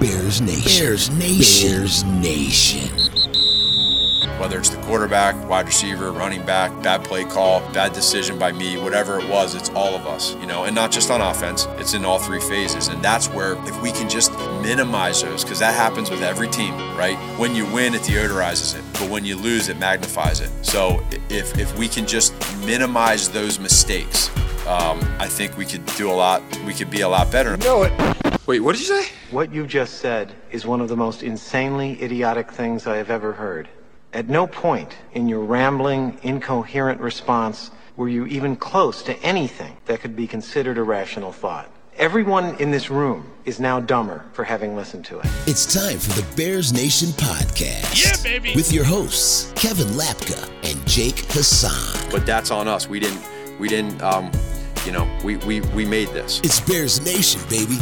Bears Nation. Bears Nation. Bears Nation. Whether it's the quarterback, wide receiver, running back, bad play call, bad decision by me, whatever it was, it's all of us, you know, and not just on offense, it's in all three phases. And that's where if we can just minimize those, because that happens with every team, right? When you win, it deodorizes it, but when you lose, it magnifies it. So if, if we can just minimize those mistakes, um, I think we could do a lot, we could be a lot better. You know it. Wait, what did you say? What you just said is one of the most insanely idiotic things I have ever heard. At no point in your rambling, incoherent response were you even close to anything that could be considered a rational thought. Everyone in this room is now dumber for having listened to it. It's time for the Bears Nation podcast. Yeah, baby. With your hosts, Kevin Lapka and Jake Hassan. But that's on us. We didn't, we didn't, um, you know, we, we, we made this. It's Bears Nation, baby.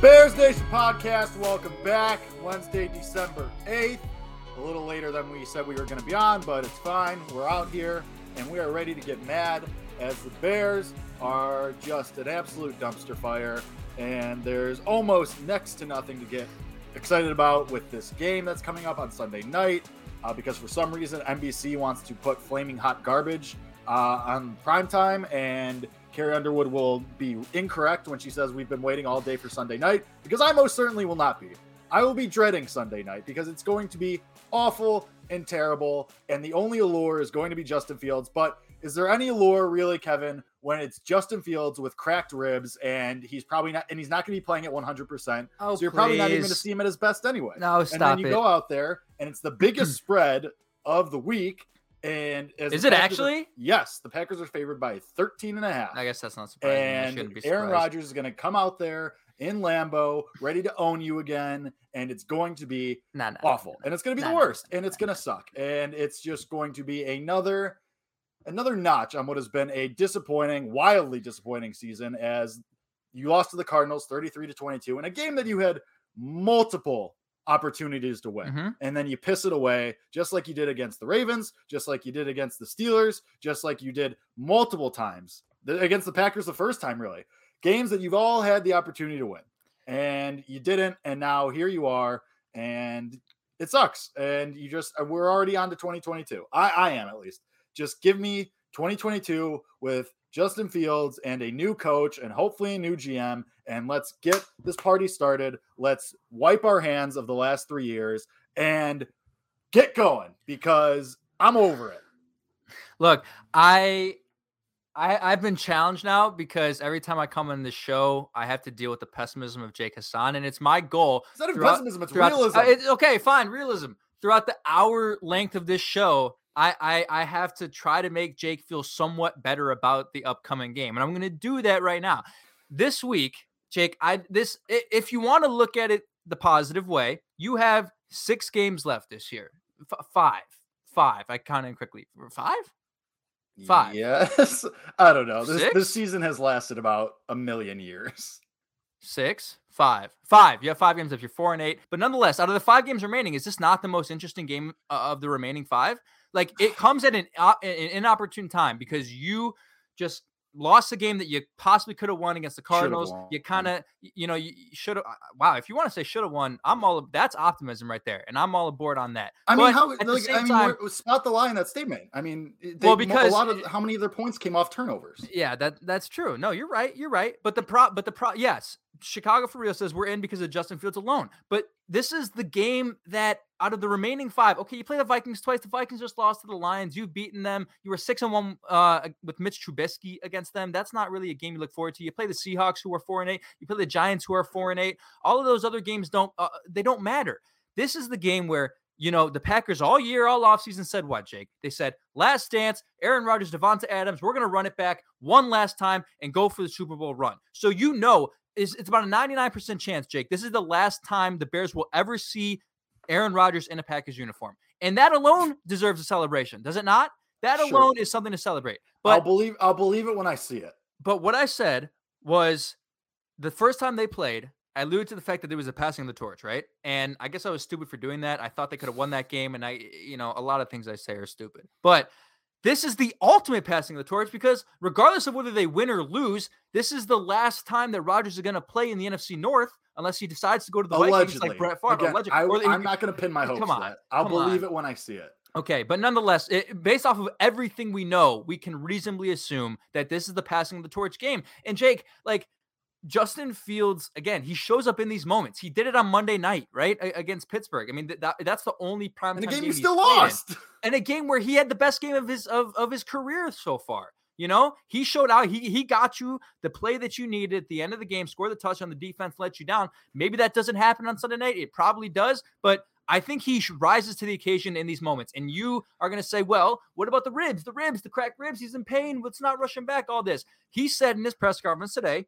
Bears Nation podcast, welcome back. Wednesday, December 8th. A little later than we said we were going to be on, but it's fine. We're out here and we are ready to get mad as the Bears are just an absolute dumpster fire. And there's almost next to nothing to get excited about with this game that's coming up on Sunday night uh, because for some reason NBC wants to put flaming hot garbage uh, on prime time and Carrie Underwood will be incorrect when she says we've been waiting all day for Sunday night, because I most certainly will not be. I will be dreading Sunday night because it's going to be awful and terrible, and the only allure is going to be Justin Fields. But is there any allure, really, Kevin, when it's Justin Fields with cracked ribs and he's probably not, and he's not going to be playing at 100%. Oh, so you're probably not even going to see him at his best anyway. No, stop and then you it. go out there, and it's the biggest spread of the week. And as Is it Packers are- actually? yes, the Packers are favored by 13 and a half I guess that's not surprising. And shouldn't be Aaron surprised. Rodgers is going to come out there in Lambeau, ready to own you again, and it's going to be Nah, nah, awful, and it's going to be Nah, the nah, worst, and it's going to suck, and it's just going to be another another notch on what has been a disappointing, wildly disappointing season as you lost to the Cardinals 33 to 22 in a game that you had multiple opportunities to win Mhm. and then you piss it away just like you did against the Ravens, just like you did against the Steelers, just like you did multiple times against the Packers the first time, really. Games that you've all had the opportunity to win and you didn't. And now here you are, and it sucks. And you just, uh, we're already on to 2022. I, I am at least. Just give me 2022 with Justin Fields and a new coach and hopefully a new GM. And let's get this party started. Let's wipe our hands of the last three years and get going because I'm over it. Look, I, I, I've been challenged now because every time I come on the show, I have to deal with the pessimism of Jake Hassan, and it's my goal. It's not even pessimism, it's realism. uh, it- okay, fine, realism. Throughout the hour length of this show, I, I I have to try to make Jake feel somewhat better about the upcoming game, and I'm going to do that right now. This week, Jake, I this if you want to look at it the positive way, you have six games left this year. F- five, five. I counted quickly. Five. Five. Yes. I don't know. This, this season has lasted about a million years. Six, five, five. You have five games left. You're four and eight. But nonetheless, out of the five games remaining, is this not the most interesting game uh, of the remaining five? Like it comes at an, uh, an inopportune time because you just lost a game that you possibly could have won against the Cardinals. You kind of, you know, you should have. Uh, wow, if you want to say should have won, I'm all. That's optimism right there, and I'm all aboard on that. I mean, But how? the Like, I mean, time- spot the lie in that statement. I mean, they, Well, because- a lot of how many of their points came off turnovers. Yeah, that that's true. No, you're right. You're right. But the pro, but the pro, yes, Chicago for real says we're in because of Justin Fields alone. But this is the game that out of the remaining five, okay, you play the Vikings twice. The Vikings just lost to the Lions. You've beaten them. You were six and one uh, with Mitch Trubisky against them. That's not really a game you look forward to. You play the Seahawks, who are four and eight. You play the Giants, who are four and eight. All of those other games don't uh, they don't matter. This is the game where you know, the Packers all year, all offseason said what, Jake? They said, last dance, Aaron Rodgers, Davante Adams, we're going to run it back one last time and go for the Super Bowl run. So you know, it's about a 99% chance, Jake. This is the last time the Bears will ever see Aaron Rodgers in a Packers uniform. And that alone deserves a celebration, does it not? That Sure. alone is something to celebrate. But I'll believe. I'll believe it when I see it. but what I said was the first time they played, I alluded to the fact that there was a passing of the torch, right? And I guess I was stupid for doing that. I thought they could have won that game, and I, you know, a lot of things I say are stupid. But this is the ultimate passing of the torch because regardless of whether they win or lose, this is the last time that Rodgers is going to play in the NFC North unless he decides to go to the allegedly. Vikings like Brett Favre. Again, allegedly. I, Or am he- not going to pin my hopes Come on, that. I'll believe on. it when I see it. Okay, but nonetheless, it, based off of everything we know, we can reasonably assume that this is the passing of the torch game. And Jake, like Justin Fields, again, he shows up in these moments. He did it on Monday night, right, a- against Pittsburgh. I mean, th- that, that's the only prime And game game he's still played in. lost. and a game where he had the best game of his of, of his career so far. You know, he showed out. He he got you the play that you needed at the end of the game. Scored the touchdown. The defense let you down. Maybe that doesn't happen on Sunday night. It probably does, but I think he rises to the occasion in these moments. And you are going to say, well, what about the ribs? The ribs, the cracked ribs. He's in pain. Let's not rush him back. All this. He said in his press conference today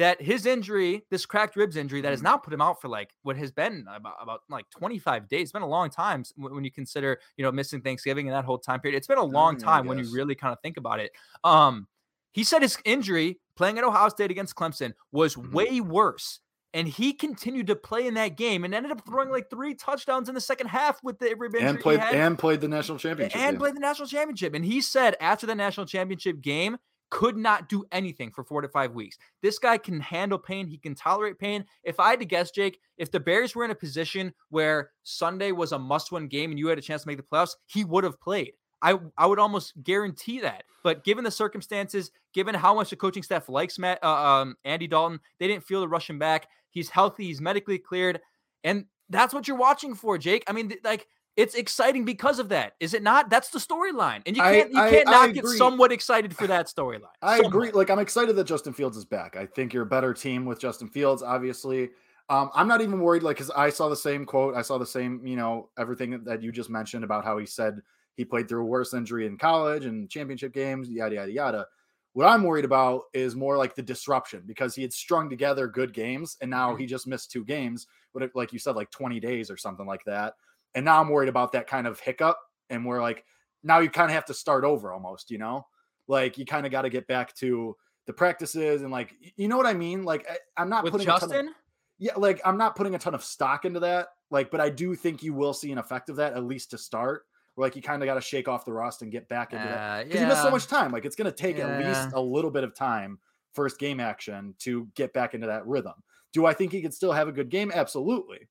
that his injury, this cracked ribs injury, that has now put him out for like what has been about, about like 25 days. It's been a long time when you consider, you know, missing Thanksgiving and that whole time period. It's been a long Mm, time when you really kind of think about it. Um, he said his injury playing at Ohio State against Clemson was Mhm. way worse. And he continued to play in that game and ended up throwing like three touchdowns in the second half with the injury. And played and played the national championship. and game. played the national championship. And he said after the national championship game, could not do anything for four to five weeks. This guy can handle pain. He can tolerate pain. If I had to guess, Jake, if the Bears were in a position where Sunday was a must-win game and you had a chance to make the playoffs, he would have played. I I would almost guarantee that. But given the circumstances, given how much the coaching staff likes Matt uh, um, Andy Dalton, they didn't feel to rush him back. He's healthy. He's medically cleared, and that's what you're watching for, Jake. I mean, th- like it's exciting because of that, is it not? That's the storyline, and you can't you can't I not get somewhat excited for that storyline. I Somewhat. agree. Like I'm excited that Justin Fields is back. I think you're a better team with Justin Fields. Obviously, um, I'm not even worried. Like, because I saw the same quote. I saw the same, you know, everything that- that you just mentioned about how he said he played through a worse injury in college and championship games, yada yada yada. What I'm worried about is more like the disruption because he had strung together good games and now he just missed two games, but like you said, like 20 days or something like that. And now I'm worried about that kind of hiccup. And we're like, now you kind of have to start over almost, you know? Like you kind of got to get back to the practices and like, you know what I mean? Like I, I'm not with putting a ton of- Justin. yeah, like I'm not putting a ton of stock into that. Like, but I do think you will see an effect of that at least to start. Where like you kind of got to shake off the rust and get back into that Uh, because you missed so much time. Like it's going to take at least a little bit of time first game action to get back into that rhythm. Do I think he could still have a good game? Absolutely.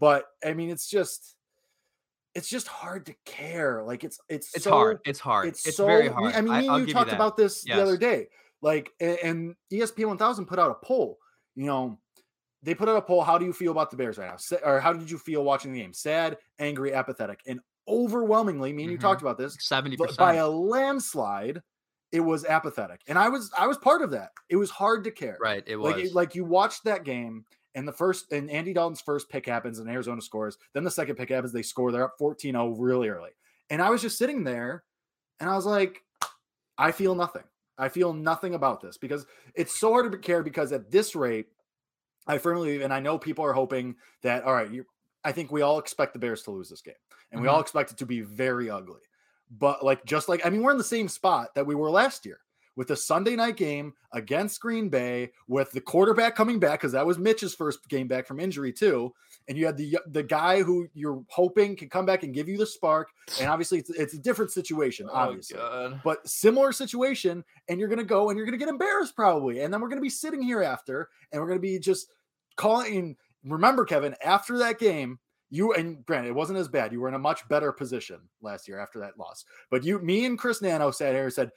But I mean, it's just it's just hard to care. Like it's it's It's so, hard. It's hard. It's, It's, so very hard. I mean, me I'll you talked that. about this the other day. Like, and E ESPN 1000 put out a poll. You know, they put out a poll. How do you feel about the Bears right now? Or how did you feel watching the game? Sad, angry, apathetic, and overwhelmingly, me and you Mhm. talked about this Seventy percent. by a landslide. It was apathetic, and I was I was part of that. It was hard to care. Right. It Like was. it- like you watched that game, and the first and Andy Dalton's first pick happens, and Arizona scores. Then the second pick happens, they score. They're up 14-0 really early, and I was just sitting there, and I was like, I feel nothing. I feel nothing about this because it's so hard to care because at this rate, I firmly believe, and I know people are hoping that all right, you I think we all expect the Bears to lose this game, and we all mm-hmm. expect it to be very ugly. But like just like I mean, we're in the same spot that we were last year with the Sunday night game against Green Bay, with the quarterback coming back because that was Mitch's first game back from injury too, and you had the the guy who you're hoping can come back and give you the spark. And obviously, it's, it's a different situation, Oh, obviously. God. but similar situation and you're going to go and you're going to get embarrassed probably. And then we're going to be sitting here after and we're going to be just calling remember kevin after that game you and granted it wasn't as bad. You were in a much better position last year after that loss. But you me and chris nano sat here and said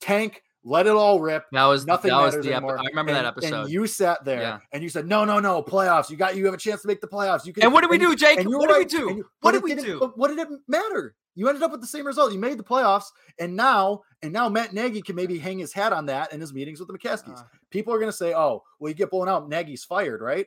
tank let it all rip That was nothing that was the epi- I remember that episode. And you sat there Yeah. and you said, "No, no, no, playoffs. You got, you have a chance to make the playoffs. You can." And what did we do, Jake? and What did we do? you- What did we do? What did it matter? You ended up with the same result. You made the playoffs, and now, and now Matt Nagy can maybe hang his hat on that in his meetings with the McCaskies. Uh. People are going to say, "Oh, well, you get blown out, Nagy's fired, right?"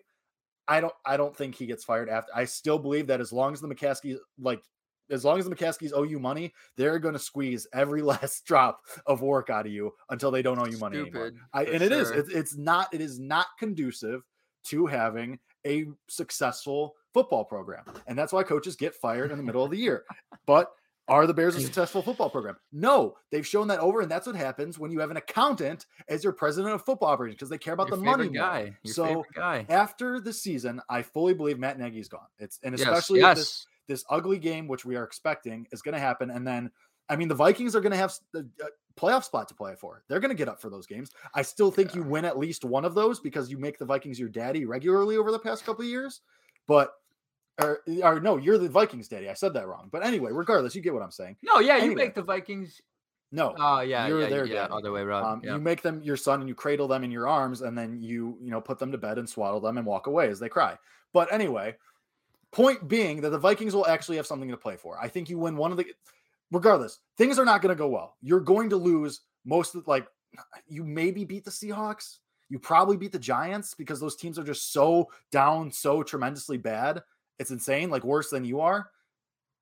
I don't. I don't think he gets fired after. I still believe that as long as the McCaskies like. As long as the McCaskies owe you money, they're going to squeeze every last drop of work out of you until they don't owe you money anymore. Stupid. I, and it is. sure. It's, not. It is not conducive to having a successful football program, and that's why coaches get fired in the middle of the year. But are the Bears a successful football program? No, they've shown that over, and that's what happens when you have an accountant as your president of football operations because they care about Your the money. guy. Your So guy. after the season, I fully believe Matt Nagy is gone. It's and Yes, especially if this yes. This ugly game, which we are expecting, is going to happen. And then I mean, the Vikings are going to have the playoff spot to play for. They're going to get up for those games. I still think yeah. you win at least one of those because you make the Vikings your daddy regularly over the past couple of years. But or, or no, you're the Vikings daddy. I said that wrong. But anyway, regardless, you get what I'm saying. No, yeah, anyway. you make the Vikings. No. Oh yeah, you're yeah, their yeah, other way around. Um, yeah. You make them your son and you cradle them in your arms, and then you you know put them to bed and swaddle them and walk away as they cry. But anyway, point being that the Vikings will actually have something to play for. I think you win one of the. Regardless, things are not going to go well. You're going to lose most of like you maybe beat the Seahawks. You probably beat the Giants because those teams are just so down, so tremendously bad it's insane, like worse than you are,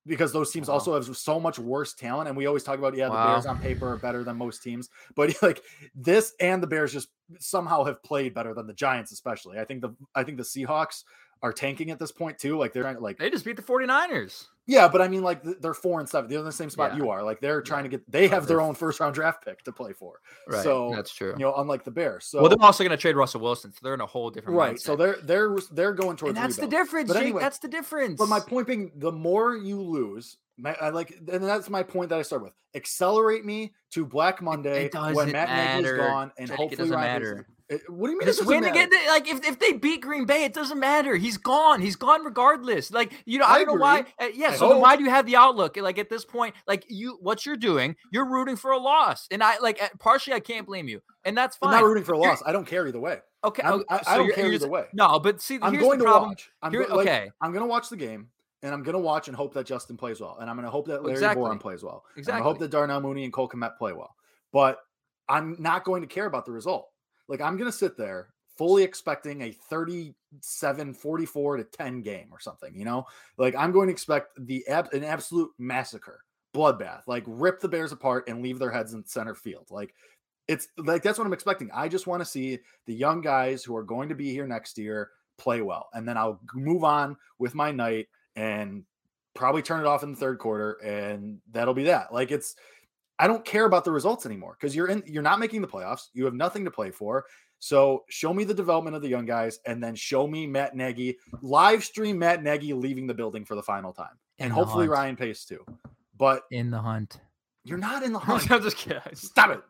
because those teams wow. also have so much worse talent. And we always talk about, yeah, the wow. Bears on paper are better than most teams, but like this and the Bears just somehow have played better than the Giants, especially. I think the I think the Seahawks are tanking at this point too. Like they're trying to like they just beat the 49ers. Yeah, but I mean, like they're four and seven. They're in the same spot yeah. you are. Like they're trying to get. They have their own first round draft pick to play for. Right. So that's true. You know, unlike the Bears. So well, they're also going to trade Russell Wilson, so they're in a whole different. Right. Mindset. So they're they're they're going towards. And that's rebuild. the difference. But Jake, anyway, that's the difference. But my point being, the more you lose, my, I like, and that's my point that I start with. Accelerate me to Black Monday when Matt Nagy's gone, and Jake, hopefully it doesn't Ryan matter. It, what do you mean? Just win again. Like if, if they beat Green Bay, it doesn't matter. He's gone. He's gone regardless. Like you know, I, I don't agree. know why. Uh, yeah. I so then why do you have the outlook? Like at this point, like you, what you're doing, you're rooting for a loss, and I like uh, partially I can't blame you, and that's fine. I'm not rooting for a loss. I don't care either way. Okay, I'm, I, so I don't care either way. No, but see, I'm here's going the to problem. watch. I'm Here- go- like, okay. I'm going to watch the game, and I'm going to watch and hope that Justin plays well, and I'm going to hope that Larry Exactly. Plays well. And I hope that Darnell Mooney and Cole Kmet play well. But I'm not going to care about the result. Like I'm going to sit there fully expecting a 37 44 to 10 game or something, you know? Like I'm going to expect the an absolute massacre, bloodbath, like rip the Bears apart and leave their heads in center field. Like it's like that's what I'm expecting. I just want to see the young guys who are going to be here next year play well. And then I'll move on with my night and probably turn it off in the third quarter and that'll be that. Like it's I don't care about the results anymore because you're in you're not making the playoffs. You have nothing to play for. So show me the development of the young guys and then show me Matt Nagy live stream Matt Nagy leaving the building for the final time. In and hopefully hunt. Ryan Pace too. But in the hunt. you're not in the hunt. I'm hunt. just kidding. Stop it.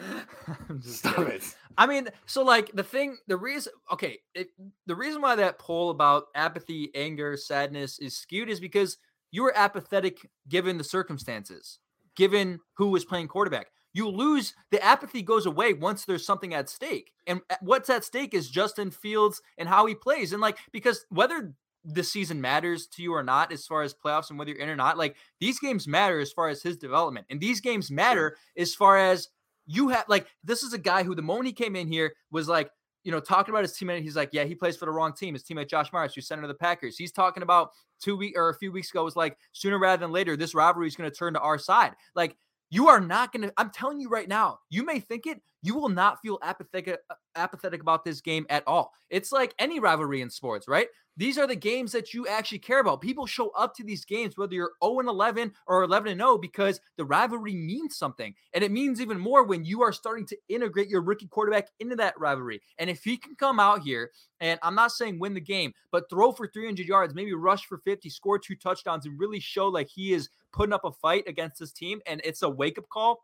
Stop kidding. it. I mean, so like the thing, the reason, okay, it, the reason why that poll about apathy, anger, sadness is skewed is because you were apathetic given the circumstances, given who was playing quarterback. You lose, the apathy goes away once there's something at stake. And uh, what's at stake is Justin Fields and how he plays. And like, because whether the season matters to you or not, as far as playoffs and whether you're in or not, like these games matter as far as his development. And these games matter as far as you have like this is a guy who the moment he came in here was like you know talking about his teammate he's like yeah he plays for the wrong team his teammate josh myers who's center of the packers. He's talking about two week or a few weeks ago was like sooner rather than later this rivalry is going to turn to our side. Like you are not going to i'm telling you right now you may think it you will not feel apathetic uh, apathetic about this game at all. It's like any rivalry in sports right these are the games that you actually care about. People show up to these games, whether you're 0 and 11 or 11 and 0, because the rivalry means something. And it means even more when you are starting to integrate your rookie quarterback into that rivalry. And if he can come out here, and I'm not saying win the game, but throw for 300 yards, maybe rush for 50, score two touchdowns, and really show like he is putting up a fight against this team, and it's a wake up call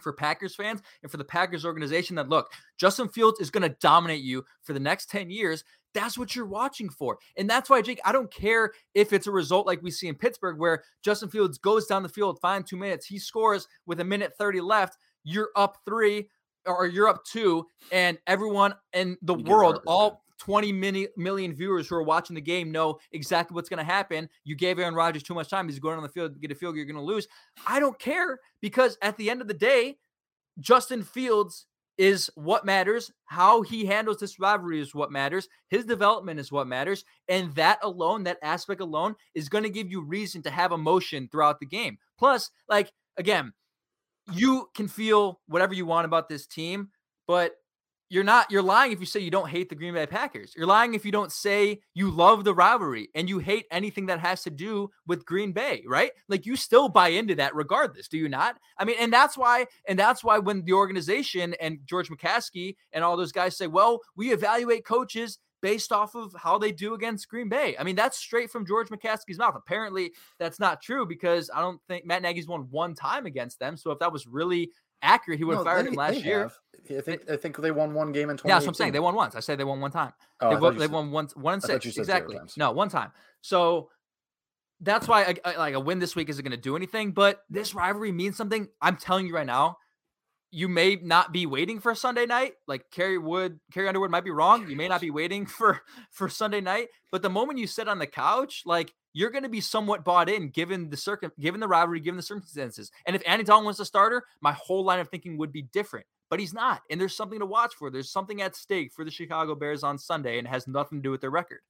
for Packers fans and for the Packers organization that look, Justin Fields is going to dominate you for the next 10 years. That's what you're watching for. And that's why, Jake, I don't care if it's a result like we see in Pittsburgh where Justin Fields goes down the field, find two minutes, he scores with a minute 30 left, you're up three or you're up two, and everyone in the You world, all 20 mini, million viewers who are watching the game know exactly what's going to happen. You gave Aaron Rodgers too much time. He's going on the field to get a field. You're going to lose. I don't care because at the end of the day, Justin Fields is what matters. How he handles this rivalry is what matters. His development is what matters. And that alone, that aspect alone, is going to give you reason to have emotion throughout the game. Plus, like, again, you can feel whatever you want about this team, but you're not you're lying if you say you don't hate the Green Bay Packers. You're lying if you don't say you love the rivalry and you hate anything that has to do with Green Bay, right? Like you still buy into that regardless, do you not? I mean, and that's why and that's why when the organization and George McCaskey and all those guys say, "Well, we evaluate coaches based off of how they do against Green Bay. I mean, that's straight from George McCaskey's mouth. Apparently, that's not true because I don't think Matt Nagy's won one time against them. So if that was really accurate, he would have No, fired they- him last year. have. I think I think they won one game in 2018. Yeah, that's what I'm saying. They won once. I said they won one time. Oh, they you they won one, one and six. Exactly. No, one time. So that's why I, I- like a win this week isn't going to do anything. But this rivalry means something. I'm telling you right now. You may not be waiting for Sunday night. Like Kerry Wood, Carrie Underwood might be wrong. You may not be waiting for for Sunday night. But the moment you sit on the couch, like you're going to be somewhat bought in, given the circum, given the rivalry, given the circumstances. And if Andy Dalton was a starter, my whole line of thinking would be different. But he's not, and there's something to watch for. There's something at stake for the Chicago Bears on Sunday, and it has nothing to do with their record.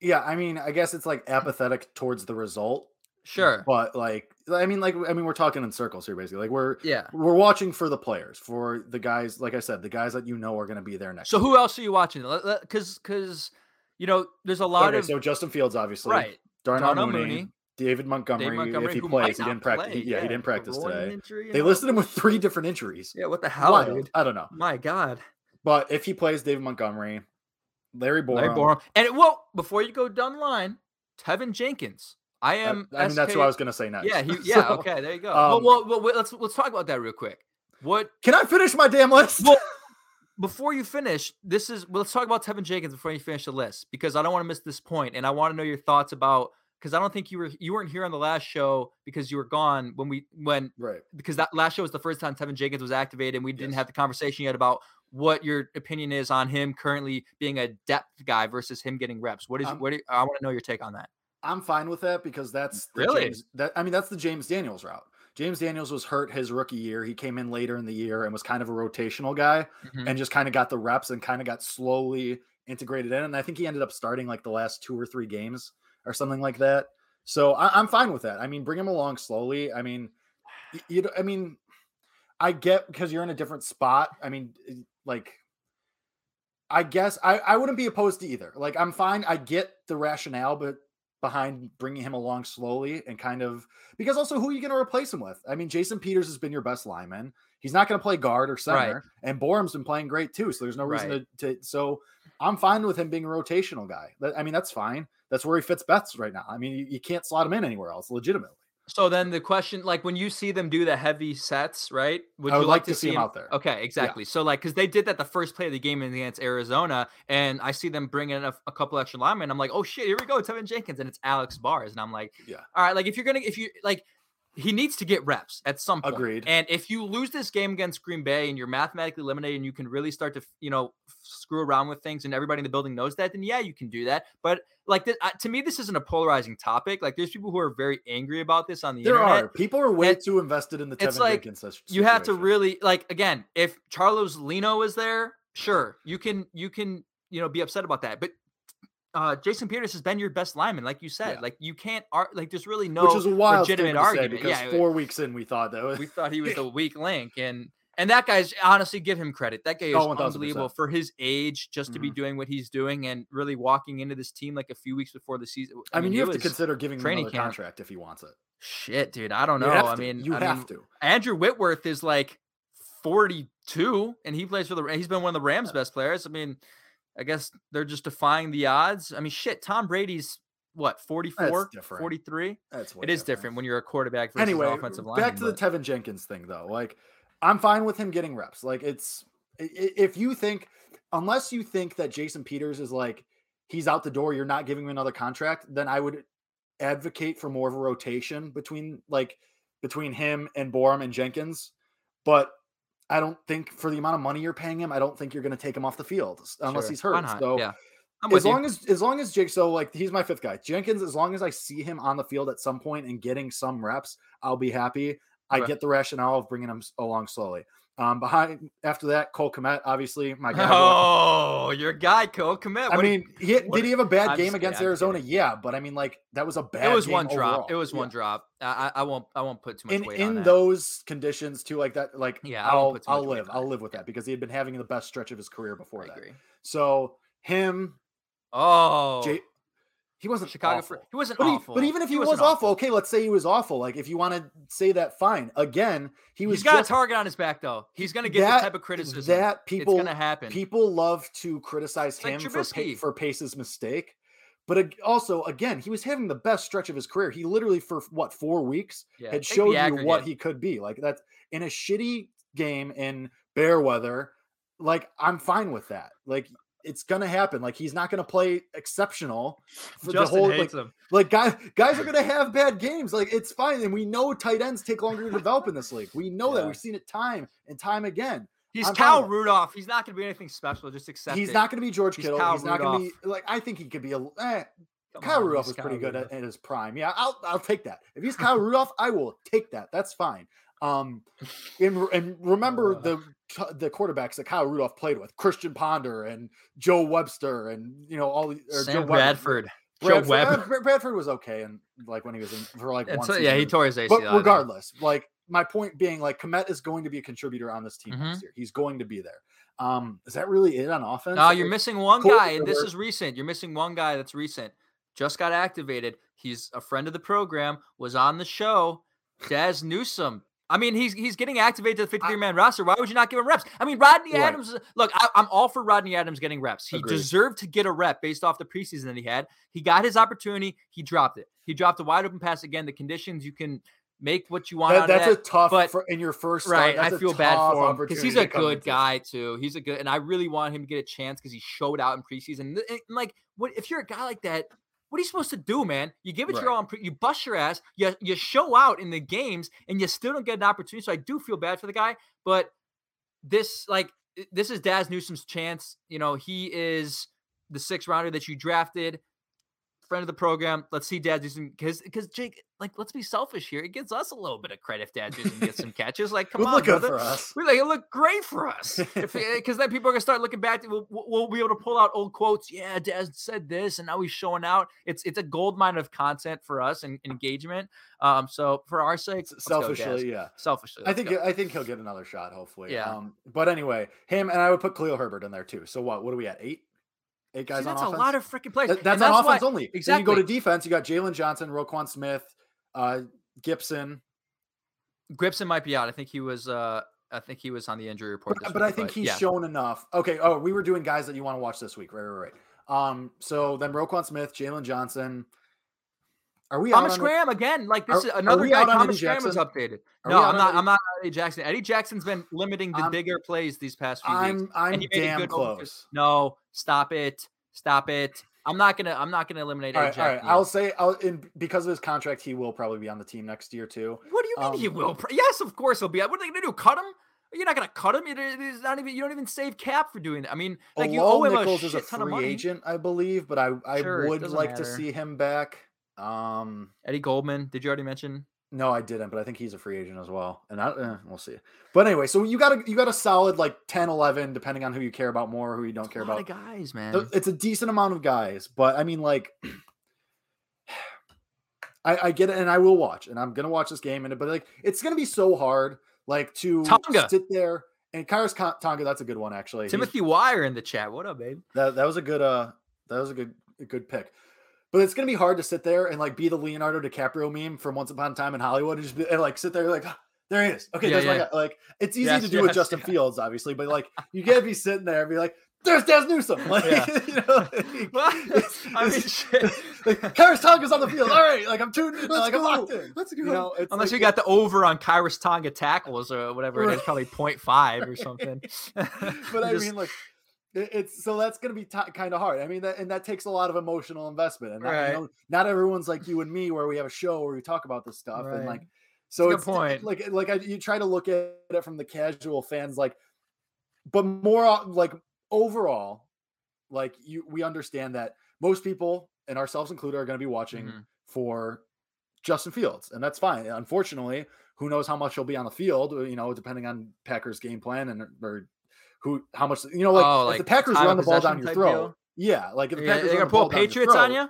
Yeah, I mean, I guess it's like apathetic towards the result, Sure. but like, I mean, like, I mean, we're talking in circles here, basically. Like, we're Yeah. we're watching for the players, for the guys, like I said, the guys that you know are going to be there next. So year. who else are you watching? Because because you know there's a lot Okay, of so Justin Fields, obviously, right. Darnell, Darnell Mooney, Mooney, David Montgomery, Dave Montgomery, if he plays, he didn't practice. play, yeah, he didn't practice today. They know? listed him with three different injuries. Yeah, what the hell, Wild. dude? I don't know, My God, but if he plays, David Montgomery, Larry Borom, Larry Borom. And it, well, before you go down the line, Teven Jenkins. I am. I mean, that's SK what I was going to say next. Yeah, he, yeah. So, okay, there you go. um, well, well, well, let's let's talk about that real quick. What Can I finish my damn list? Well, before you finish, this is well, let's talk about Teven Jenkins before you finish the list because I don't want to miss this point, and I want to know your thoughts about because I don't think you were you weren't here on the last show because you were gone when we when right. because that last show was the first time Teven Jenkins was activated, and we didn't have the conversation yet about what your opinion is on him currently being a depth guy versus him getting reps. What is Um, what? Do you, I want to know your take on that. I'm fine with that because that's the Really? James, that I mean that's the James Daniels route. James Daniels was hurt his rookie year. He came in later in the year and was kind of a rotational guy Mhm. and just kind of got the reps and kind of got slowly integrated in. And I think he ended up starting like the last two or three games or something like that. So I, I'm fine with that. I mean, bring him along slowly. I mean, y- you know, I mean, I get because you're in a different spot. I mean, eh, like, I guess I, I wouldn't be opposed to either. Like, I'm fine. I get the rationale, but behind bringing him along slowly and kind of because also who are you going to replace him with? I mean, Jason Peters has been your best lineman. He's not going to play guard or center, and Borom's been playing great too. So there's no reason Right. to, to. So I'm fine with him being a rotational guy. I mean, that's fine. That's where he fits best right now. I mean, you, you can't slot him in anywhere else, legitimately. So then the question, like when you see them do the heavy sets, right? Would I you like, like to see them out there. Okay, exactly. So like, because they did that the first play of the game against Arizona, and I see them bringing a, a couple extra linemen. I'm like, oh shit, here we go, Teven Jenkins, and it's Alex Bars, and I'm like, Yeah. all right, like if you're gonna, if you like, he needs to get reps at some point. Agreed. And if you lose this game against Green Bay and you're mathematically eliminated, and you can really start to, you know, screw around with things, and everybody in the building knows that, then yeah, you can do that. But like, th- uh, to me, this isn't a polarizing topic. Like, there's people who are very angry about this on the There internet are people are way And too invested in the it's like, Jenkins sis- you have to really like again if Charles Leno is there sure you can you can you know be upset about that but uh jason peters has been your best lineman like you said Yeah. like you can't ar- like there's really no which is a wild legitimate statement to say argument because yeah four weeks in we thought that was, we thought he was the weak link and and that guy's honestly give him credit that guy is Oh, unbelievable for his age just to be Mhm. doing what he's doing and really walking into this team like a few weeks before the season I mean, it you have to consider giving him training another camp. contract if he wants it. shit dude i don't know i mean you I have mean, to. Andrew Whitworth is like 42 and he plays for the he's been one of the Rams best players. I mean, I guess they're just defying the odds. I mean, shit, Tom Brady's what, 44, different. 43? That's It is different when you're a quarterback versus anyway, an offensive line. back to the Teven Jenkins thing though. Like, I'm fine with him getting reps. Like, it's if you think, unless you think that Jason Peters is like he's out the door, you're not giving him another contract, then I would advocate for more of a rotation between like between him and Borom and Jenkins. But I don't think for the amount of money you're paying him, I don't think you're going to take him off the field unless Sure, he's hurt. not? So yeah. I'm as with you. long as as long as Jake, so like he's my fifth guy. Jenkins, as long as I see him on the field at some point and getting some reps, I'll be happy. I get the rationale of bringing him along slowly. Um, behind after that, Cole Kmet, obviously my guy. Oh, your guy, Cole Kmet. I what you- mean, he, what did he have a bad I'm game just kidding, against Arizona? Yeah, but I mean, like that was a bad. it was one drop. overall. It was Yeah. one drop. I, I I won't I won't put too much in weight on in those conditions too, like that. Like Yeah, I I'll I'll live. I'll live with that because he had been having the best stretch of his career before I that. agree. So him, Oh, Jay, he wasn't Chicago awful. for he wasn't But, he- awful. but even if he, was wasn't awful, okay, let's say he was awful. Like if you want to say that, fine. Again, he was he's got just a target on his back though. He's gonna get that- the type of criticism that people it's gonna happen. people love to criticize It's like him for pa- for Pace's mistake. But also, again, he was having the best stretch of his career. He literally, for what four weeks, Yeah, had showed you what he could be. Like that's in a shitty game in bear weather. Like I'm fine with that. Like it's gonna happen. Like he's not gonna play exceptional for Justin the whole like, hates him. like guys guys are gonna have bad games. Like it's fine, and we know tight ends take longer to develop in this league. We know that we've seen it time and time again. He's I'm Cal. Rudolph. He's not gonna be anything special. Just accept He's it. not gonna be George He's Kittle. Kyle he's not gonna be Rudolph. like I think he could be a. Eh, Kyle on, Rudolph he's was pretty Kyle good at, at his prime. Yeah, I'll I'll take that. If he's Kyle Rudolph, I will take that. That's fine. Um, and, and remember Uh. the the quarterbacks that Kyle Rudolph played with: Christian Ponder and Joe Webster, and you know all the or Sam Weber. Bradford. Joe Bradford, Webb. uh, Bradford was okay, and like when he was in for like And one. so, yeah, he tore his ACL. But regardless, like my point being, like Kmet is going to be a contributor on this team Mhm. next year. He's going to be there. Um, is that really it on offense? No, you're Like, missing one guy, and this is recent. You're missing one guy that's recent. Just got activated. He's a friend of the program. Was on the show. Dazz Newsome. I mean, he's he's getting activated to the 53 man roster. Why would you not give him reps? I mean, Rodney Right. Adams. Look, I, I'm all for Rodney Adams getting reps. He Agreed. deserved to get a rep based off the preseason that he had. He got his opportunity. He dropped it. He dropped a wide open pass again. The conditions you can make what you want. That, out of that's that. a tough but- for, in your first start, Right, I feel bad for him because he's a good into. guy too. He's a good, and I really want him to get a chance because he showed out in preseason. And, and, like, what if you're a guy like that? What are you supposed to do, man? You give it your Right. all, pre- you bust your ass, you you show out in the games, and you still don't get an opportunity. So I do feel bad for the guy, but this like this is Dazz Newsome's chance. You know, he is the sixth rounder that you drafted, friend of the program. Let's see Dazz Newsome because because Jake, like, let's be selfish here. It gives us a little bit of credit if Dazz Newsome gets some catches. Like, come on, look good brother. for us. We like it looked great for us because then people are gonna start looking back. To, we'll, we'll be able to pull out old quotes. Yeah, Dad said this, and now he's showing out. It's it's a gold mine of content for us and engagement. Um, so for our sake, Selfishly, yeah. selfishly, I think go. I think he'll get another shot, hopefully. Yeah. Um, but anyway, him and I would put Khalil Herbert in there too. So what? What are we at? Eight? Eight guys See, on that's offense. a lot of freaking plays. That- and that's, on why- offense only. Then you go to defense. You got Jaylon Johnson, Roquan Smith, uh, Gipson. Gipson might be out. I think he was. uh I think he was on the injury report. But, this but I week, think he's yeah. shown enough. Okay. Oh, we were doing guys that you want to watch this week. Right, right, right. Um, so then Roquan Smith, Jaylon Johnson. Are we Thomas Graham again. Like this Are- is another guy. Thomas Graham was Jackson? updated. Are no, I'm not. I'm not Eddie Jackson. Eddie Jackson's been limiting the I'm- bigger plays these past few weeks. I'm I'm he made a damn close. No, stop it. Stop it. I'm not gonna. I'm not gonna eliminate All Eddie right, all right. Jackson. I'll say I'll in because of his contract, he will probably be on the team next year too. What do you mean he um, will? Yes, of course he'll be. What are they gonna do? Cut him? You're not gonna cut him. It's not even. You don't even save cap for doing that. I mean, like you owe him Nichols a is a shit ton of free money. agent, I believe, but I I Sure, would like to see him back. Um, Eddie Goldman. Did you already mention? no, I didn't, but I think he's a free agent as well, and I, eh, we'll see. But anyway, so you got a you got a solid like 10, 11, depending on who you care about more, who you don't care about. guys, man. It's a decent amount of guys, but I mean, like, I, I get it, and I will watch, and I'm gonna watch this game, and but like, it's gonna be so hard, like to Tonga. sit there. And Khyiris Con- Tonga, that's a good one actually. Timothy Wire in the chat. What up, babe? That that was a good uh that was a good a good pick. But it's gonna be hard to sit there and like be the Leonardo DiCaprio meme from Once Upon a Time in Hollywood and just be, and like sit there like "Ah, there he is. Okay, Yeah, yeah. guy. Like it's easy Yes, to do with Justin yeah. Fields, obviously, but like you gotta be sitting there and be like, there's Dazz Newsome. Like Yeah. you know, like, Well, it's- I mean, shit. like Khyiris Tonga's on the field. All right, like I'm tuned in, Let's like I'm go. locked in. Let's You know, Unless like- you got the over on Khyiris Tonga tackles or whatever it is, Right. probably 0.5 or something. but I Just- mean, like, it's so that's going to be t- kind of hard. I mean, that and that takes a lot of emotional investment, and not, Right. you know, not everyone's like you and me, where we have a show where we talk about this stuff, and like, so it's good point. like like I, you try to look at it from the casual fans, like, but more like overall, like you, we understand that most people, and ourselves included, are going to be watching Mhm. for Justin Fields, and that's fine. Unfortunately, who knows how much he'll be on the field? uh, You know, depending on Packers' game plan and or who how much you know. Like, Oh, if like the Packers run the ball down your throat, deal? yeah, like if the Packers they're gonna pull Patriots on you.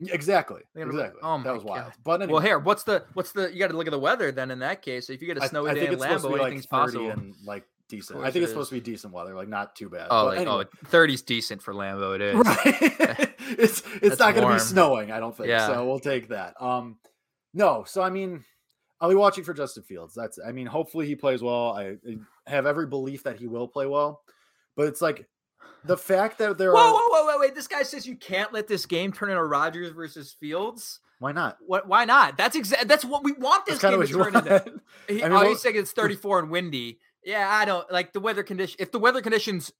Exactly, exactly. oh that my was wild. God. But anyway, Well, here, what's the what's the? You got to look at the weather then. In that case, if you get a snowy I day think in it's supposed to be like anything's 30 possible. and like decent. I think it it's supposed to be decent weather, like not too bad. Oh, But like, anyway. oh, 30's decent for Lambeau. It is. right. it's it's That's not going to be snowing, I don't think. Yeah. So we'll take that. Um, no. So I mean, I'll be watching for Justin Fields. That's. I mean, hopefully he plays well. I, I have every belief that he will play well, but it's like the fact that there Whoa, are. whoa, whoa, wait, wait! This guy says you can't let this game turn into Rodgers versus Fields. Why not? What? Why not? That's exactly. That's what we want this That's game to turn into. He, I mean, oh, he's saying it's 34 and windy. Yeah, I don't like the weather condition. If the weather conditions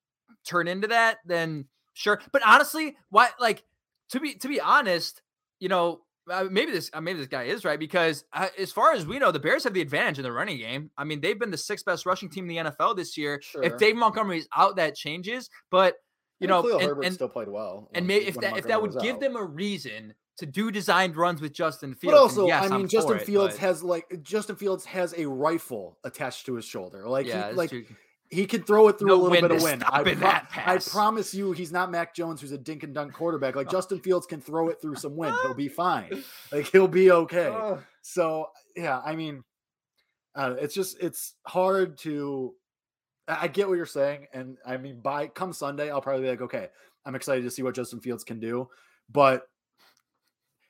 turn into that, then sure. But honestly, why? Like to be to be honest, you know, uh, maybe this uh, maybe this guy is right because uh, as far as we know, the Bears have the advantage in the running game. I mean, they've been the sixth best rushing team in the NFL this year. Sure. If Dave Montgomery's out, that changes. But you know, Khalil and, Herbert and, still played well. and maybe if that if that would give out. them a reason to do designed runs with Justin Fields. But also, yes, I mean, I'm Justin for it, Fields but- has like Justin Fields has a rifle attached to his shoulder. Like, yeah, he, like true. He can throw it through No a little bit of wind. I, pro- that I promise you, he's not Mac Jones, who's a dink and dunk quarterback. Like Justin Fields can throw it through some wind. He'll be fine. Like he'll be okay. So yeah, I mean, uh, it's just it's hard to. I I get what you're saying, and I mean, by come Sunday, I'll probably be like, okay, I'm excited to see what Justin Fields can do, but.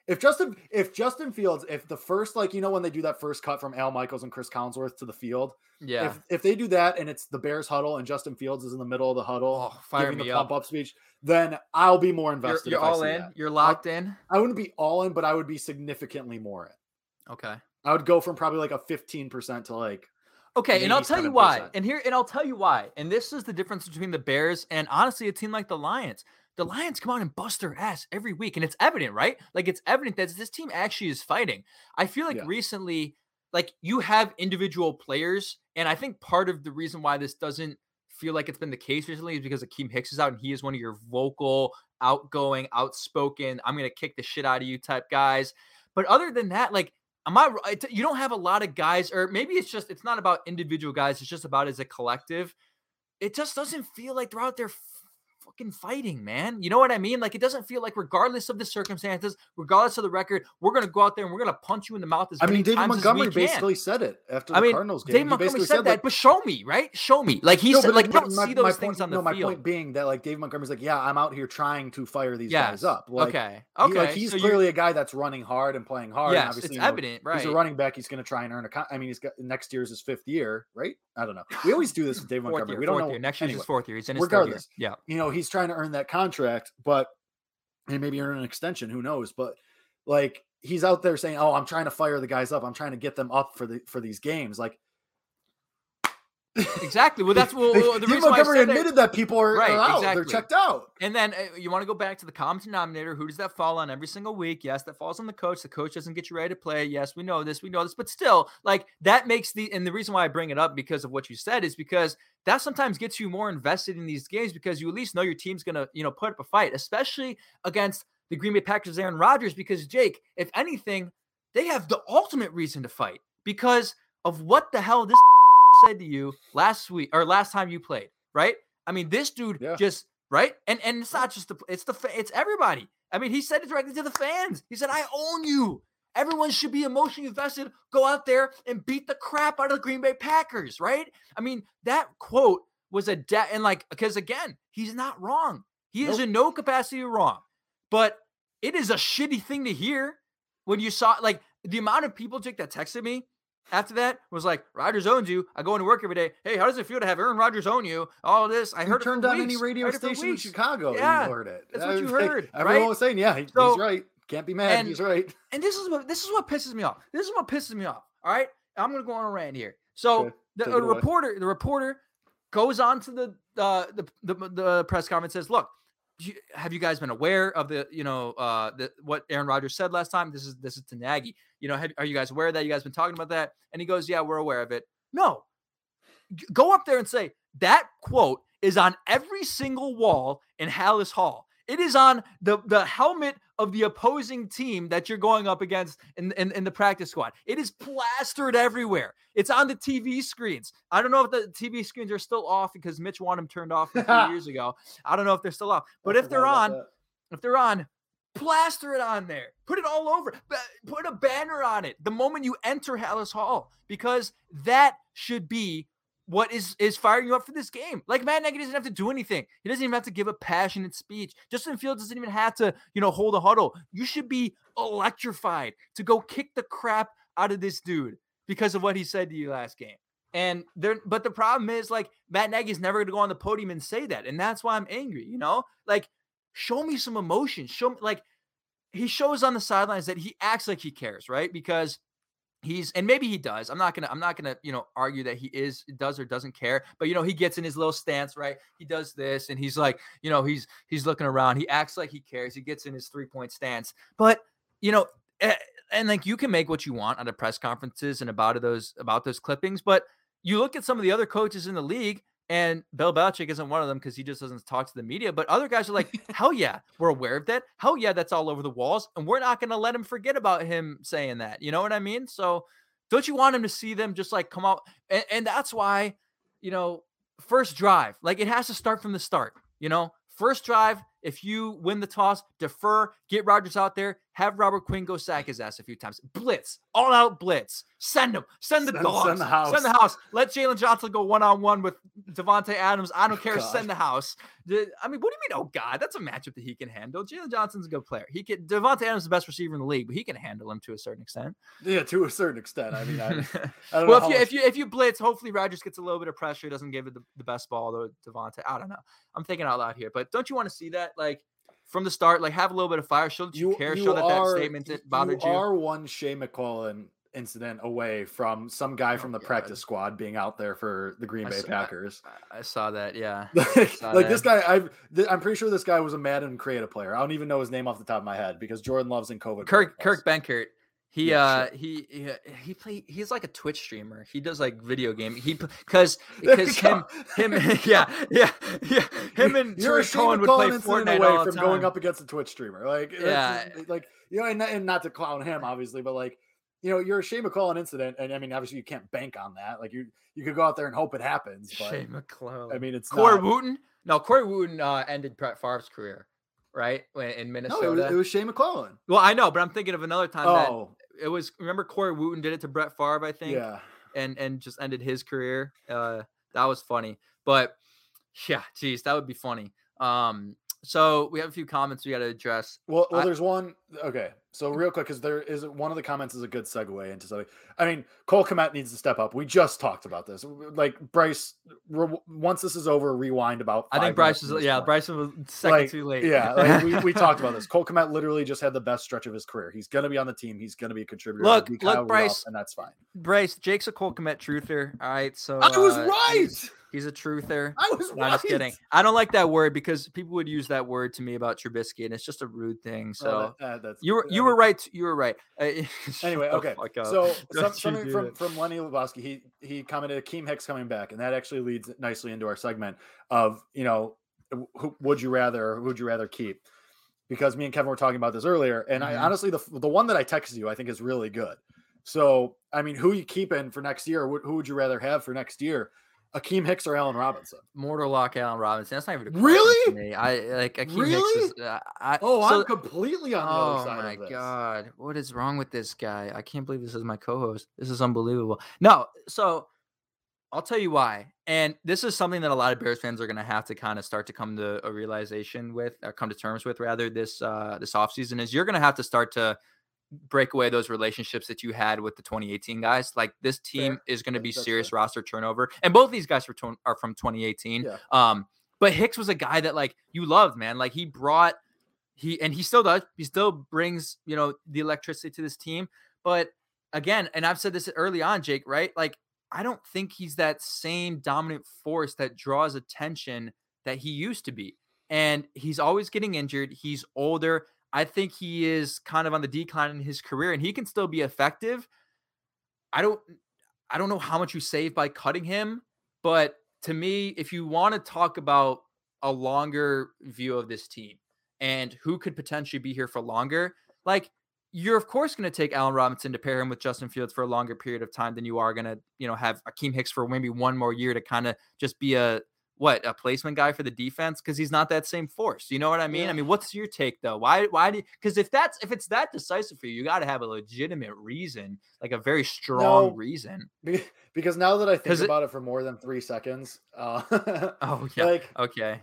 If Justin, if Justin Fields, if the first, like you know, when they do that first cut from Al Michaels and Chris Collinsworth to the field, yeah. if if they do that and it's the Bears huddle and Justin Fields is in the middle of the huddle Oh, fire giving the up. pump up speech, then I'll be more You're, invested. you're all in. that. You're locked in. I wouldn't be all in, but I would be significantly more in. Okay. I would go from probably like a 15% to like Okay, and I'll tell you why. And here, and I'll tell you why. And this is the difference between the Bears and honestly a team like the Lions. The Lions come out and bust their ass every week, and it's evident, right? Like it's evident that this team actually is fighting. I feel like Yeah. recently, like you have individual players, and I think part of the reason why this doesn't feel like it's been the case recently is because Akiem Hicks is out, and he is one of your vocal, outgoing, outspoken, I'm gonna kick the shit out of you type guys. But other than that, like am I right? You don't have a lot of guys, or maybe it's just it's not about individual guys. It's just about as a collective. It just doesn't feel like they're out there fucking fighting, man. You know what I mean? Like it doesn't feel like, regardless of the circumstances, regardless of the record, we're gonna go out there and we're gonna punch you in the mouth as I many mean, David times as Montgomery basically said it after the I mean, Cardinals game. Dave He Montgomery basically said that, like, but show me, right? Show me. Like he No, said, like you but don't my- see those point- things on the no, my point being that like Dave Montgomery's like, yeah, I'm out here trying to fire these guys up. Like, okay. he- Okay. like he's so clearly a guy that's running hard and playing hard. yes, obviously, it's you know, evident, right? He's a running back. He's going to try and earn a. Con- I mean, he's got next year's his fifth year, right? I don't know. We always do this with Dave Montgomery. year, we don't know. year. Next year's anyway, his fourth year. He's in his third year. regardless, Yeah. you know, he's trying to earn that contract, but and maybe earn an extension. Who knows? But like he's out there saying, "Oh, I'm trying to fire the guys up. I'm trying to get them up for the for these games." Like Exactly. Well, that's well, the reason why I Montgomery said that- admitted that people are, Right, are out. They're checked out. And then uh, you want to go back to the common denominator. Who does that fall on every single week? Yes, that falls on the coach. The coach doesn't get you ready to play. Yes, we know this. We know this. But still, like that makes the and the reason why I bring it up because of what you said is because that sometimes gets you more invested in these games because you at least know your team's gonna you know put up a fight, especially against the Green Bay Packers, Aaron Rodgers. Because Jake, if anything, they have the ultimate reason to fight because of what the hell this said to you last week or last time you played, right? I mean, this dude Yeah. just right, and and it's not just the it's the it's everybody. I mean, he said it directly to the fans. He said, "I own you. Everyone should be emotionally invested. Go out there and beat the crap out of the Green Bay Packers." Right? I mean, that quote was a debt, and like because again, he's not wrong. He is in no capacity wrong, but it is a shitty thing to hear when you saw like the amount of people Jake that texted me after that was like, Rodgers owns you. I go into work every day. Hey, how does it feel to have Aaron Rodgers own you? All this. I heard it turned down any radio Heard station in. Chicago. Yeah, you heard it. that's what you was like, heard, Everyone was saying, yeah, So- he's right. Can't be mad. and- he's right. And this is what this is what pisses me off. This is what pisses me off. All right, I'm gonna go on a rant here. So Okay, the take a it away. reporter, the reporter goes on to the uh, the, the the press conference. and Says, "Look, you- have you guys been aware of the you know uh the what Aaron Rodgers said last time? This is this is to Nagy. You know, have, are you guys aware of that? You guys been talking about that?" And he goes, "Yeah, we're aware of it." No, go up there and say that quote is on every single wall in Halas Hall. It is on the the helmet of the opposing team that you're going up against in, in, in the practice squad. It is plastered everywhere. It's on the TV screens. I don't know if the TV screens are still off because Mitch wanted them turned off a few years ago. I don't know if they're still off. But if they're on, that. if they're on, plaster it on there. Put it all over. Put a banner on it the moment you enter Halas Hall because that should be what is is firing you up for this game. Like Matt Nagy doesn't have to do anything. He doesn't even have to give a passionate speech. Justin Fields doesn't even have to, you know, hold a huddle. You should be electrified to go kick the crap out of this dude because of what he said to you last game. And there, but the problem is like Matt Nagy's never going to go on the podium and say that, and that's why I'm angry. You know, like show me some emotion. Show me like he shows on the sidelines that he acts like he cares, right? Because he's and maybe he does. I'm not gonna I'm not gonna you know argue that he is does or doesn't care. But you know he gets in his little stance, right? He does this and he's like you know he's he's looking around. He acts like he cares. He gets in his three point stance. But you know. Eh, and like you can make what you want out of press conferences and about those about those clippings, but you look at some of the other coaches in the league, and Bill Belichick isn't one of them because he just doesn't talk to the media. But other guys are like, hell yeah, we're aware of that. Hell yeah, that's all over the walls. And we're not going to let him forget about him saying that. You know what I mean? So don't you want him to see them just like come out? And, and that's why, you know, first drive, like it has to start from the start. You know, first drive, if you win the toss, defer, get Rodgers out there, have Robert Quinn go sack his ass a few times. Blitz, all out blitz. Send him. Send the send, dogs. Send the house. Send the house. Let Jaylon Johnson go one on one with Davante Adams. I don't care. God. Send the house. I mean, what do you mean? Oh God, that's a matchup that he can handle. Jaylon Johnson's a good player. He can. Davante Adams is the best receiver in the league, but he can handle him to a certain extent. Yeah, to a certain extent. I mean, I, I well, if you much... if you if you blitz, hopefully Rodgers gets a little bit of pressure. He doesn't give it the, the best ball to Davante. I don't know. I'm thinking out loud here, but don't you want to see that? Like from the start, like have a little bit of fire. Show that you, you care. You show that are, that statement that bothered you. You are one Shea McClellin incident away from some guy oh, from the God. practice squad being out there for the Green Bay saw, Packers. I, I, saw that. Yeah, saw like that. this guy. I I'm pretty sure this guy was a Madden creative player. I don't even know his name off the top of my head because Jordan Love's in COVID. Kirk Kurt Benkert. He yeah, uh sure. he, he he play he's like a Twitch streamer. He does like video game. He because because him him yeah yeah yeah him and You're Cohen would play Fortnite away all from time. going up against a Twitch streamer. Like yeah, like you know, and, and not to clown him obviously, but like you know, you're a Shea McClellin incident, and I mean, obviously, you can't bank on that. Like you, you could go out there and hope it happens. But, Shea McClellin. I mean, it's Corey not... Wootton. No, Corey Wootton uh, ended Brett Favre's career, right? In Minnesota. No, it was, it was Shea McClellan. Well, I know, but I'm thinking of another time oh. It was remember Corey Wootton did it to Brett Favre, I think. Yeah. And and just ended his career. Uh that was funny. But yeah, geez, that would be funny. Um so we have a few comments we got to address. Well, well, I, there's one. Okay, so real quick, because there is one of the comments is a good segue into something. I mean, Cole Kmet needs to step up. We just talked about this. Like Bryce, re- once this is over, rewind about. I think Bryce was yeah. Bryce was second like, too late. Yeah, like we, we talked about this. Cole Kmet literally just had the best stretch of his career. He's gonna be on the team. He's gonna be a contributor. Look, look, Bryce, and that's fine. Bryce, Jake's a Cole Kmet truther. All right, so I was uh, right. He's a truther. I was no, right. just kidding. I don't like that word because people would use that word to me about Trubisky, and it's just a rude thing. So that, uh, you were you were right. You were right. Anyway, okay. So some, something from from Lenny Lebowski, he he commented Akiem Hicks coming back, and that actually leads nicely into our segment of you know who would you rather who would you rather keep because me and Kevin were talking about this earlier, and mm-hmm. I honestly the the one that I texted you I think is really good. So I mean, who you keeping for next year? Who would you rather have for next year? Akiem Hicks or Allen Robinson? Mortal lock Allen Robinson. That's not even really. I like Akiem really? Hicks. Is, uh, I, oh, so, I'm completely on the oh other side. Oh my god, what is wrong with this guy? I can't believe this is my co-host. This is unbelievable. No, so I'll tell you why. And this is something that a lot of Bears fans are going to have to kind of start to come to a realization with, or come to terms with, rather this uh, this offseason is you're going to have to start to break away those relationships that you had with the 2018 guys. Like this team Fair. is going to be That's serious fair. roster turnover, and both these guys are, are from 2018. Yeah. Um, but Hicks was a guy that like you loved, man. Like he brought he and he still does. He still brings you know the electricity to this team. But again, and I've said this early on, Jake. Right? Like I don't think he's that same dominant force that draws attention that he used to be. And he's always getting injured. He's older. I think he is kind of on the decline in his career and he can still be effective. I don't I don't know how much you save by cutting him, but to me, if you want to talk about a longer view of this team and who could potentially be here for longer, like you're of course going to take Allen Robinson to pair him with Justin Fields for a longer period of time than you are going to, you know, have Akiem Hicks for maybe one more year to kind of just be a what a placement guy for the defense because he's not that same force. You know what I mean? Yeah. I mean, what's your take though? Why why do because if that's if it's that decisive for you, you got to have a legitimate reason, like a very strong no, reason. Because now that I think about it for more than three seconds, uh, Oh yeah. like okay.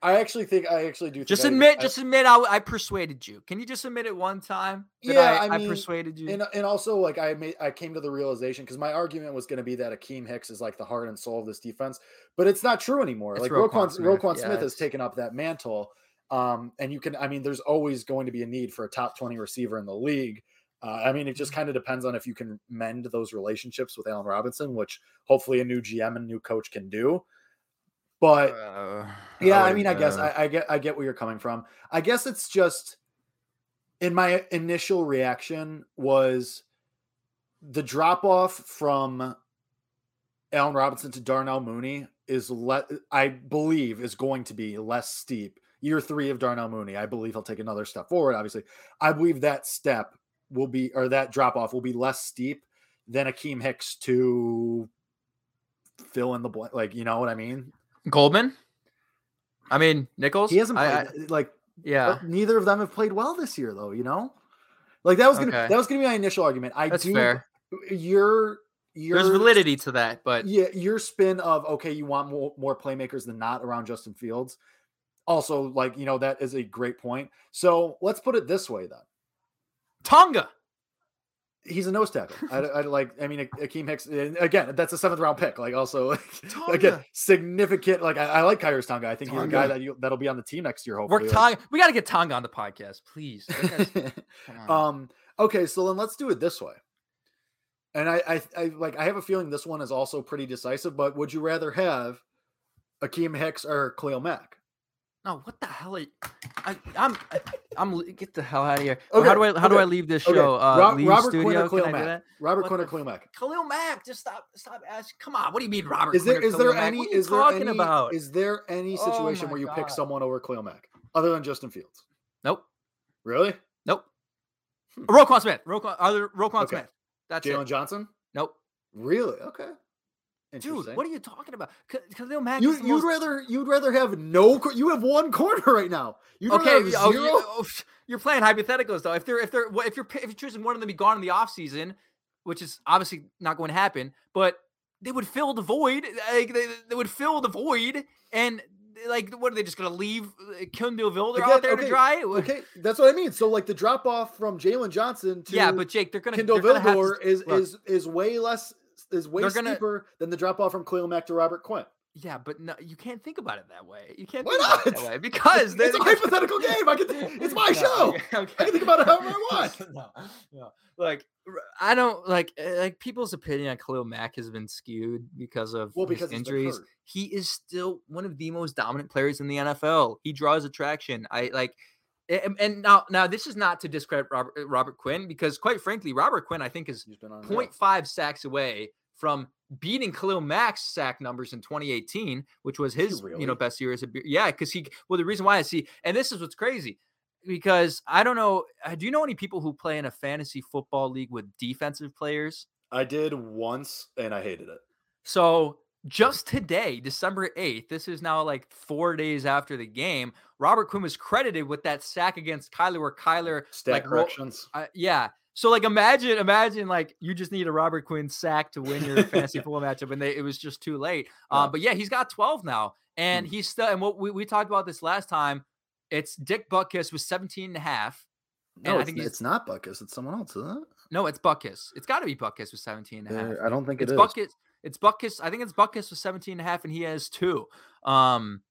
I actually think I actually do. Just admit, I- just admit, I, I persuaded you. Can you just admit it one time? that Yeah, I, I mean, persuaded you. and and also like I made I came to the realization because my argument was going to be that Akiem Hicks is like the heart and soul of this defense, but it's not true anymore. It's like Roquan Roquan Smith, Roquan yeah, has taken up that mantle, um, and you can I mean there's always going to be a need for a top twenty receiver in the league. Uh, I mean, it just kind of depends on if you can mend those relationships with Allen Robinson, which hopefully a new GM and new coach can do. But Uh, yeah, I would, mean, I guess uh, I, I get I get where you're coming from. I guess it's just in my initial reaction was the drop off from Allen Robinson to Darnell Mooney is let I believe is going to be less steep. Year three of Darnell Mooney, I believe he'll take another step forward. Obviously, I believe that step will be or that drop off will be less steep than Akiem Hicks to fill in the blank. Like, you know what I mean? Goldman. I mean Nichols. He hasn't I- played I- like yeah. Neither of them have played well this year, though. You know, like that was gonna Okay. that was gonna be my initial argument. I That's do fair. your your There's validity to that, but Yeah, your spin of okay, you want more more playmakers than not around Justin Fields. Also, like you know, that is a great point. So let's put it this way then. Tonga. He's a nose tackle. I, I like. I mean, Akiem Hicks. Again, that's a seventh round pick. Like, also, again, significant. Like, I, I like Khyiris Tonga. I think he's a guy that you, that'll be on the team next year. Hopefully, We're Hopefully, Like, Tonga. We got to get Tonga on the podcast, please. That guy's- come on. um okay so then let's do it this way and I, I i like i have a feeling this one is also pretty decisive but would you rather have Akiem Hicks or Khalil Mack? No, what the hell? Are you, I, I'm. I, I'm. Get the hell out of here. Okay, how do I? How do I leave this okay. show? Uh, Rob- leave Robert Quinn studio. or Khalil Can I do Mack? that? Robert What Quinn or Khalil Mack? Khalil Mack. Just stop. Stop asking. Come on. What do you mean, Robert? Is there Quinn is there Mack? any What are you is there talking any about? is there any Oh situation my where you pick someone over Khalil Mack other than Justin Fields? Nope. Really? Nope. Hmm. Roquan Smith. Roquan. Other Roquan Okay. Smith. That's Jaylon. Johnson? Nope. Really? Okay. Dude, what are you talking about? Because Khalil Mack. you most- rather you'd rather have no you have one corner right now. You'd okay, have oh, zero. You, oh, you're playing hypotheticals though. If they're if they're if you're if you're choosing one of them to be gone in the offseason, which is obviously not going to happen, but they would fill the void. Like they, they would fill the void, and like what are they just going to leave Kindle Vildor Again, out there okay, to dry? Okay, that's what I mean. So like the drop off from Jaylon Johnson to yeah, but Jake, they're going to Kindle they're gonna have Vildor is look, is is way less is way gonna- steeper than the drop off from Khalil Mack to Robert Quinn. yeah, but no, you can't think about it that way. You can't Why think about it not? that way because It's a hypothetical game. I can. It's my No, show. okay, okay. I can think about it however I want. no, no. Like I don't like uh, like people's opinion on Khalil Mack has been skewed because of Well, because injuries. He is still one of the most dominant players in the NFL. He draws attraction. I like. And, and now, now this is not to discredit Robert, uh, Robert Quinn because, quite frankly, Robert Quinn I think is He's been on. 0.5 sacks away from beating Khalil Mack's sack numbers in 2018, which was his you know best year as a yeah because he well the reason why I see and this is what's crazy because I don't know uh, do you know any people who play in a fantasy football league with defensive players? I did once and I hated it. So just today, December 8th, this is now like four days after the game. Robert Quinn was credited with that sack against Kyler, where Kyler Stat like corrections. uh, yeah. So like imagine imagine like you just need a Robert Quinn sack to win your fantasy football matchup and they it was just too late. Yeah. Um, but yeah, he's got 12 now. And Hmm. he's still and what we, we talked about this last time, it's Dick Butkus was 17 and a half. no, and I it's, think it's not Butkus. It's someone else, isn't it? No, it's Butkus. It's got to be Butkus with 17 and a half. Uh, I don't think It's it is. Butkus. It's Butkus. I think it's Butkus with 17 and a half and he has two. Um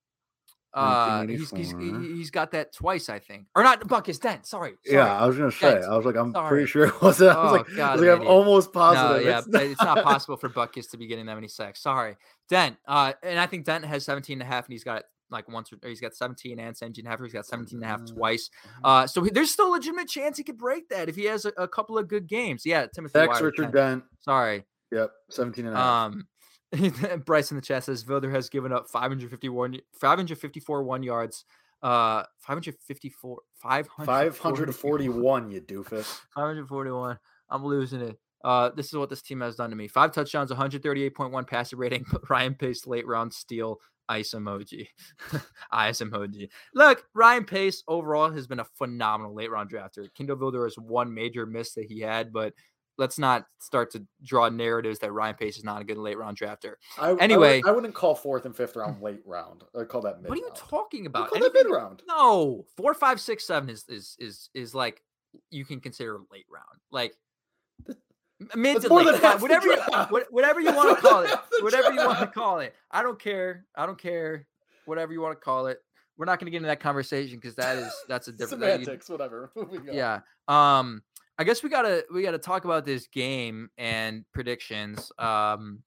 uh he's, he's he- he's got that twice, I think. Or not Butkus Dent. Sorry. Yeah. I was gonna say. Dent. I was like, I'm Sorry. pretty sure it wasn't. I was Oh, like, I God, was like, I'm I'm an almost No, positive. yeah, It's but it's not possible for Butkus to be getting that many sacks. Sorry. Dent. Uh, and I think Dent has 17 and a half, and he's got like once or he's got 17 and 17 and a half, or he's got 17 and a half Mm, twice. Uh, so he, there's still a legitimate chance he could break that if he has a, a couple of good games. Yeah, Timothy. Tex Richard 10. Dent. Sorry. Yep, 17 and a half. Um, Bryce in the chat says Vildor has given up 551, 554 one yards, uh, 554, 500, 541, you doofus. 541. I'm losing it. Uh, this is what this team has done to me. Five touchdowns, 138.1 passer rating. Ryan Pace late round steal. Ice emoji. Ice emoji. Look, Ryan Pace overall has been a phenomenal late round drafter. Kindle Vildor is one major miss that he had, but let's not start to draw narratives that Ryan Pace is not a good late round drafter. I, Anyway. I, would, not call fourth and fifth round late round. I call that mid. What are you talking about? call that mid round. No, four, five, six, seven is is is is like you can consider late round, like mid to late, than fi- half the whatever you, whatever you want to call it, whatever you want to call it. I don't care. I don't care. Whatever you want to call it. We're not going to get into that conversation because that is that's a different Semantics, whatever. Yeah. Um, I guess we gotta we gotta talk about this game and predictions. Um,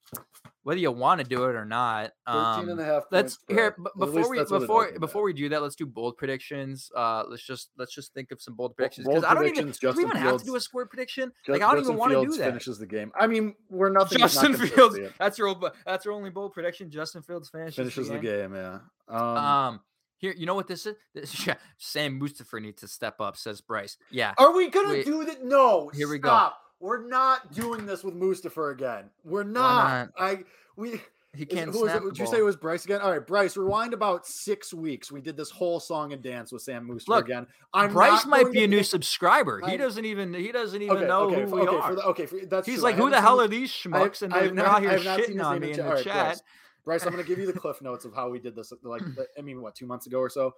whether you want to do it or not. 13 Um, and a half let's here b- before we that's what it before before we do that let's do bold predictions uh let's just let's just think of some bold predictions because i don't even do we Justin even have to do a Fields- score prediction Ju- like i don't Justin even want to do Fields that Finishes the game. I mean, we're nothing. but not justin fields that's your old- that's your only bold prediction justin fields finishes, finishes the game. Yeah. Um, um here you know what this is this, yeah, sam mustipher needs to step up says bryce yeah Are we gonna Wait. do that? No. Here we go. We're not doing this with Mustipher again. We're not. I we. he can't who was snap it? Did you say it was Bryce again? All right, Bryce. Rewind about six weeks. We did this whole song and dance with Sam Mustipher again. I'm bryce might be a new pick- subscriber he I'm- doesn't even he doesn't even Okay, know okay, who we okay, are For the, okay, for, that's he's true. like who the hell seen are these schmucks and I they're, have they're not- here I not shitting on me in in the right, chat Bryce. Bryce, I'm going to give you the cliff notes of how we did this. Like, mm. I mean, what two months ago or so.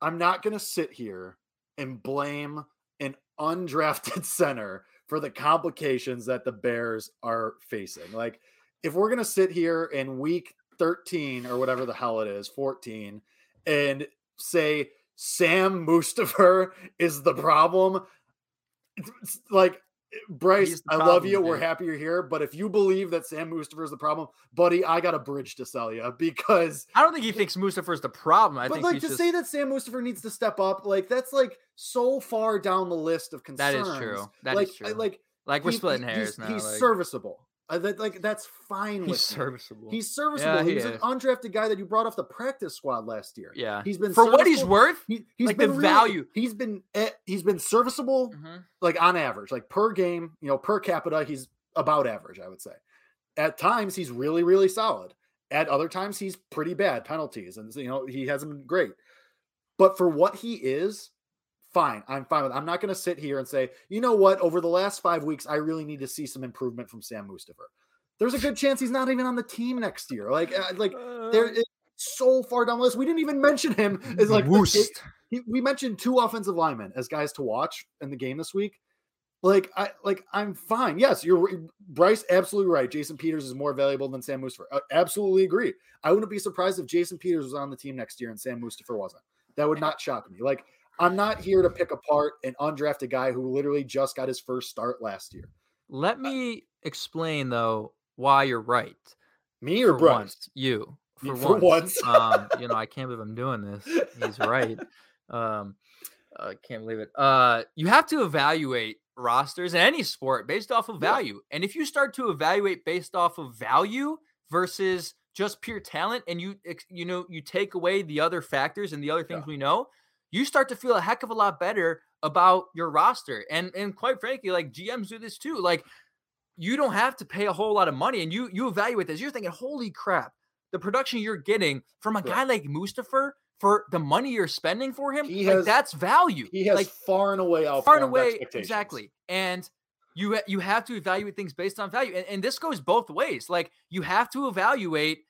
I'm not going to sit here and blame an undrafted center for the complications that the Bears are facing. Like, if we're going to sit here in week 13 or whatever the hell it is, 14, and say Sam Mustipher is the problem, like Bryce, I love problem, you. We're happy you're here. But if you believe that Sam Mustipher is the problem, buddy, I got a bridge to sell you because I don't think he thinks Mustipher is the problem. I but think like to just, say that Sam Mustipher needs to step up, like that's like so far down the list of that concerns. is true. That is like, I- true. like like we're he- splitting hairs he's, now. He's like, serviceable. Uh, that, like that's fine with he's serviceable. He's serviceable. he he's an is. undrafted guy that you brought off the practice squad last year. yeah. He's been For what he's worth. He, he's like, the been really- value. He's been eh, he's been serviceable Mhm. like on average, like per game, you know, per capita, he's about average, I would say. At times, he's really, really solid. At other times, he's pretty bad penalties, and you know he hasn't been great. But for what he is, fine. I'm fine with. It. I'm not going to sit here and say, you know what? Over the last five weeks, I really need to see some improvement from Sam Mustipher. There's a good chance he's not even on the team next year. Like, uh, like there Uh, is so far down the list. We didn't even mention him as like the Woost. he, we mentioned two offensive linemen as guys to watch in the game this week. Like I like I'm fine. Yes, you're Bryce absolutely right. Jason Peters is more valuable than Sam Mustipher. I absolutely agree. I wouldn't be surprised if Jason Peters was on the team next year and Sam Mustipher wasn't. That would not shock me. Like I'm not here to pick apart an undrafted guy who literally just got his first start last year. Let me explain though why you're right. Me or for Bryce? once, you for, for once. once. um, you know, I can't believe I'm doing this. He's right. Um, I can't believe it. Uh, you have to evaluate rosters in any sport based off of Yeah. value, and if you start to evaluate based off of value versus just pure talent, and you you know you take away the other factors and the other things we know, you start to feel a heck of a lot better about your roster. And and quite frankly, like GMs do this too. Like you don't have to pay a whole lot of money and you you evaluate this. You're thinking, holy crap, the production you're getting from a Yeah. guy like Mustipher for the money you're spending for him, He like has- that's value. He has like far and away far and away exactly. And you you have to evaluate things based on value. And, and this goes both ways. Like you have to evaluate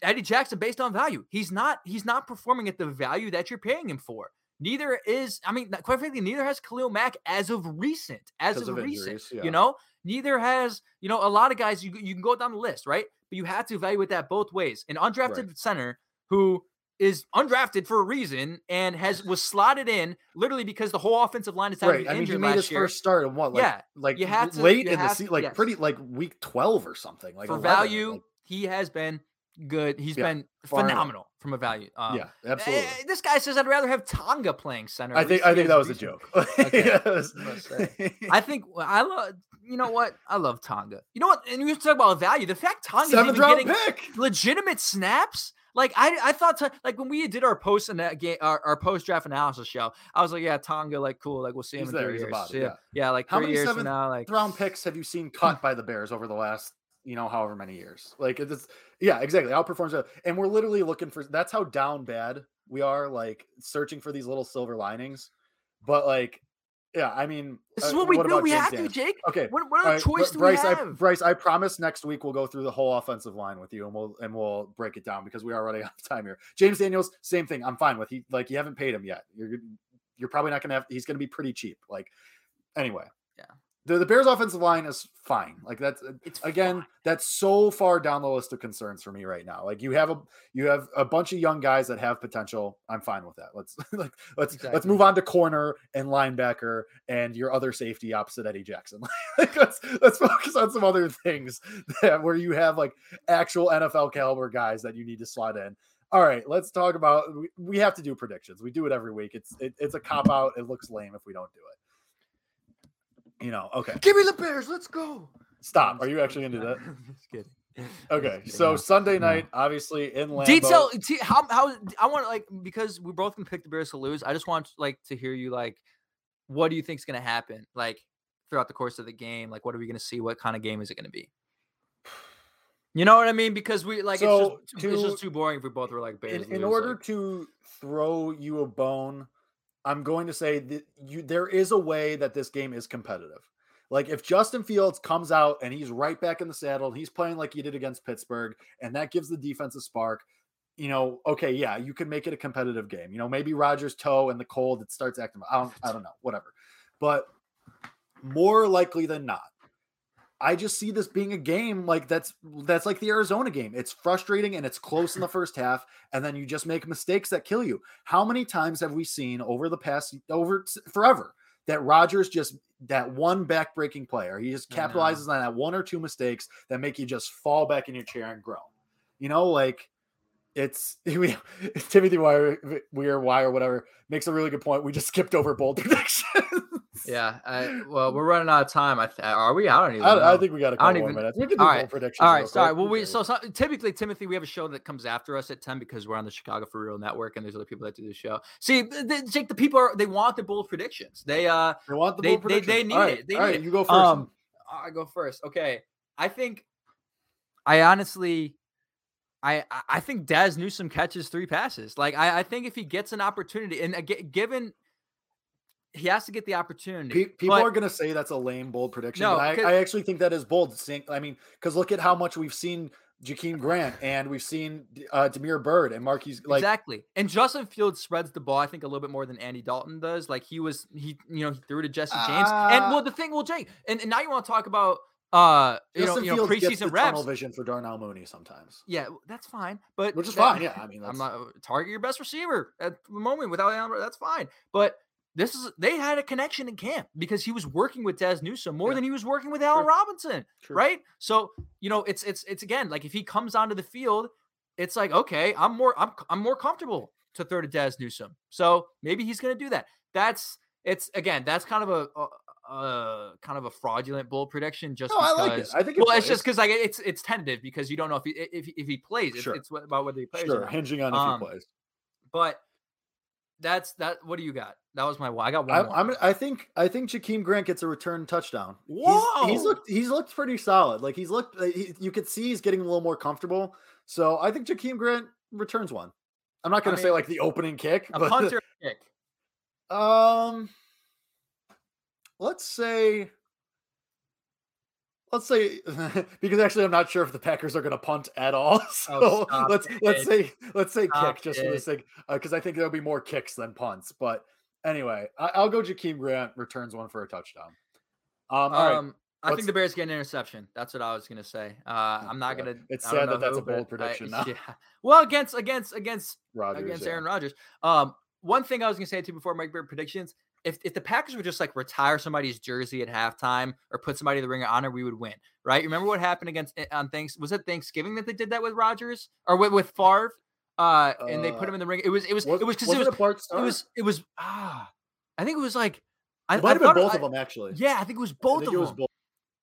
Eddie Jackson based on value. He's not he's not performing at the value that you're paying him for. Neither is, I mean, quite frankly, neither has Khalil Mack as of recent. As of, of recent, injuries, yeah. you know, neither has, you know, a lot of guys. You you can go down the list, right? But you have to evaluate that both ways. An undrafted center who is undrafted for a reason and has was slotted in literally because the whole offensive line decided Right. to I mean, he made his year. first start in what? Like, Yeah, like you had to- late you in the season, like yes. pretty like week twelve or something. Like for 11, value, like- he has been good. He's Yeah, been far and away. phenomenal from a value. Um, yeah, absolutely. eh, this guy says I'd rather have Tonga playing center. I think I think that was a joke. Okay. I was. I think I love. You know what? I love Tonga. You know what? And you talk about value. The fact Tonga's Seventh even getting pick. legitimate snaps. Like I, I thought, to, like when we did our post and that game, our, our post draft analysis show, I was like, yeah, Tonga, like cool, like we'll see him He's in there, three years. yeah. yeah. yeah, like How three many years now, like round picks have you seen cut by the Bears over the last, you know, however many years? Like it's yeah, exactly. Outperforms and we're literally looking for that's how down bad we are, like searching for these little silver linings. But like Yeah, I mean, This is uh, what we do. about We James have to, Jake. Okay, What, what other right, choice Br- do Bryce, we I, have? Bryce, I promise next week we'll go through the whole offensive line with you, and we'll and we'll break it down because we are running out of time here. James Daniels, same thing. I'm fine with. He like you haven't paid him yet. You're you're probably not gonna have. He's gonna be pretty cheap. Like anyway. The the Bears offensive line is fine. Like that's It's again fine. that's so far down the list of concerns for me right now. Like you have a you have a bunch of young guys that have potential. I'm fine with that. Let's like let's let's move on to corner and linebacker and your other safety opposite Eddie Jackson. like let's let's focus on some other things that where you have like actual NFL caliber guys that you need to slot in. All right, let's talk about. We, we have to do predictions. We do it every week. It's it, it's a cop out. It looks lame if we don't do it. You know. Okay. Give me the Bears. Let's go. Stop. Are you actually gonna do that? Just kidding. Okay, so Sunday night, obviously in Lambeau. Detail t- how how I want like because we both can pick the Bears to lose. I just want like to hear you like, what do you think's gonna happen like throughout the course of the game? Like, what are we gonna see? What kind of game is it gonna be? You know what I mean? Because we like So, it's, just, it's just too boring if we both were like Bears. in, in order like- to throw you a bone, I'm going to say that you there is a way that this game is competitive. Like if Justin Fields comes out and he's right back in the saddle, and he's playing like he did against Pittsburgh, and that gives the defense a spark. You know, okay, yeah, you can make it a competitive game. You know, maybe Rodgers toe and the cold, it starts acting. I don't, I don't know, whatever. But more likely than not, I just see this being a game like that's that's like the Arizona game. It's frustrating and it's close in the first half, and then you just make mistakes that kill you. How many times have we seen over the past over forever that Rodgers just that one backbreaking player, he just capitalizes on that one or two mistakes that make you just fall back in your chair and groan. You know, like it's we Timothy Wire Weir Wire whatever makes a really good point. We just skipped over bold predictions. yeah. I, well, we're running out of time. I th- are we? I don't even. I, I think we got a couple more even- minutes. We can do All bold predictions. All right, sorry. Well, we so, so typically Timothy, we have a show that comes after us at ten because we're on the Chicago for Real Network, and there's other people that do the show. See, th- th- Jake, the people are they want the bold predictions. They uh, They want the They- bold they- they need right, it. They all need right, it. You go first. Um, I go first. Okay, I think I honestly. I, I- think Dazz Newsome catches three passes. Like I, I think if he gets an opportunity, and aga- given he has to get the opportunity, people but- are going to say that's a lame bold prediction, No, but I, I actually think that is bold. I mean, because look at how much we've seen Jakeem Grant and we've seen uh, Damiere Byrd and Marquise. Like, exactly. And Justin Fields spreads the ball, I think, a little bit more than Andy Dalton does. Like he was, he you know, he threw to Jesse James. and Uh, well, the thing, well, Jake, and, and now you want to talk about uh, you Justin know, you know, Fields gets the preseason reps. tunnel vision for Darnell Mooney sometimes, Yeah, that's fine. But which is that- fine. Yeah, I mean, I'm not uh, target your best receiver at the moment without Allen. That's fine. But this is they had a connection in camp because he was working with Dazz Newsome more Yeah. than he was working with Allen True. Robinson, True. right? So you know, it's it's it's again like if he comes onto the field, it's like okay, I'm more I'm I'm more comfortable to throw to Dazz Newsome. So maybe he's going to do that. That's it's again that's kind of a. a uh, kind of a fraudulent bull prediction just No, I because like it. I think well it's just because like it's it's tentative because you don't know if he if, he- if he plays it's, Sure. it's what- about whether he plays or sure hinging on if Um, he plays. But that's that. What do you got? That was my. I got one. I. I'm, I think I think Jakeem Grant gets a return touchdown. He's, he's looked he's looked pretty solid. Like he's looked, he, you could see he's getting a little more comfortable. So I think Jakeem Grant returns one. I'm not I going to say mean, like the opening kick, a but punter kick. um, let's say, let's say because actually I'm not sure if the Packers are going to punt at all. So Oh, let's let's say let's say Stop kick just for the it. sake because I think there'll be more kicks than punts. But anyway, I, I'll go Jakeem Grant returns one for a touchdown. Um, all right. Um, I think the Bears get an interception. That's what I was gonna say. Uh, Oh, I'm not God. gonna. It's sad that that's a bold I- prediction now. yeah. Well, against against against Rodgers, against yeah. Aaron Rodgers. Um, one thing I was gonna say too before Mike Bear predictions: if if the Packers would just like retire somebody's jersey at halftime or put somebody in the ring of honor, we would win. Right? Remember what happened against eh, on thanks was it Thanksgiving that they did that with Rodgers or with with Favre? Uh, and they put Uh, him in the ring. It was it was Was, it was because it was a it was it was ah, I think it was like I, It might I have been both I- of them actually. Yeah, I think it was I both think of it was them. both.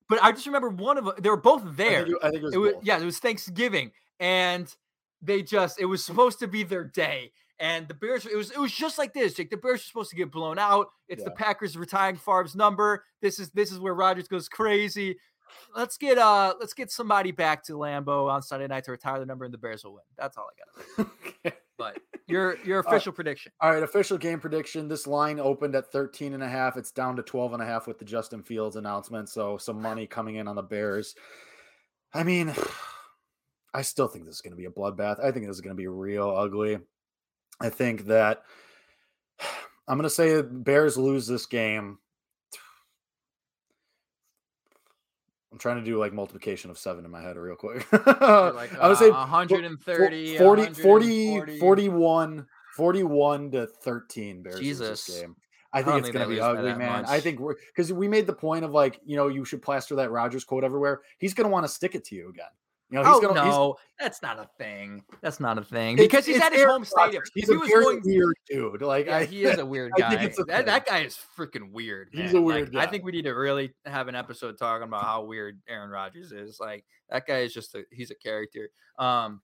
But I just remember one of them. They were both I there. think it, I think it was, It was yeah, it was Thanksgiving, and they just it was supposed to be their day. And the Bears, it was it was just like this. Jake, the Bears are supposed to get blown out. It's the Packers retiring Favre's number. This is this is where Rodgers goes crazy. Let's get uh let's get somebody back to Lambeau on Sunday night to retire the number, and the Bears will win. That's all I got. Okay. But Your your official uh, prediction. All right, official game prediction. This line opened at 13 and a half. It's down to 12 and a half with the Justin Fields announcement. So some money coming in on the Bears. I mean, I still think this is going to be a bloodbath. I think this is going to be real ugly. I think that I'm going to say Bears lose this game I'm trying to do like multiplication of seven in my head real quick. like, uh, I would say 130, 40, 40, 41, 41 to 13 Bears Jesus. this game. I think I it's going to be ugly, man. Much. I think because we made the point of like, you know, you should plaster that Rodgers quote everywhere. He's going to want to stick it to you again. You know, he's oh gonna, no, that's not a thing. That's not a thing because he's at his home stadium. He's he a very going, weird dude. Like, yeah, I, he is a weird guy. A that, that, guy is freaking weird. Man. He's a weird like, guy. I think we need to really have an episode talking about how weird Aaron Rodgers is. Like that guy is just a he's a character. Um,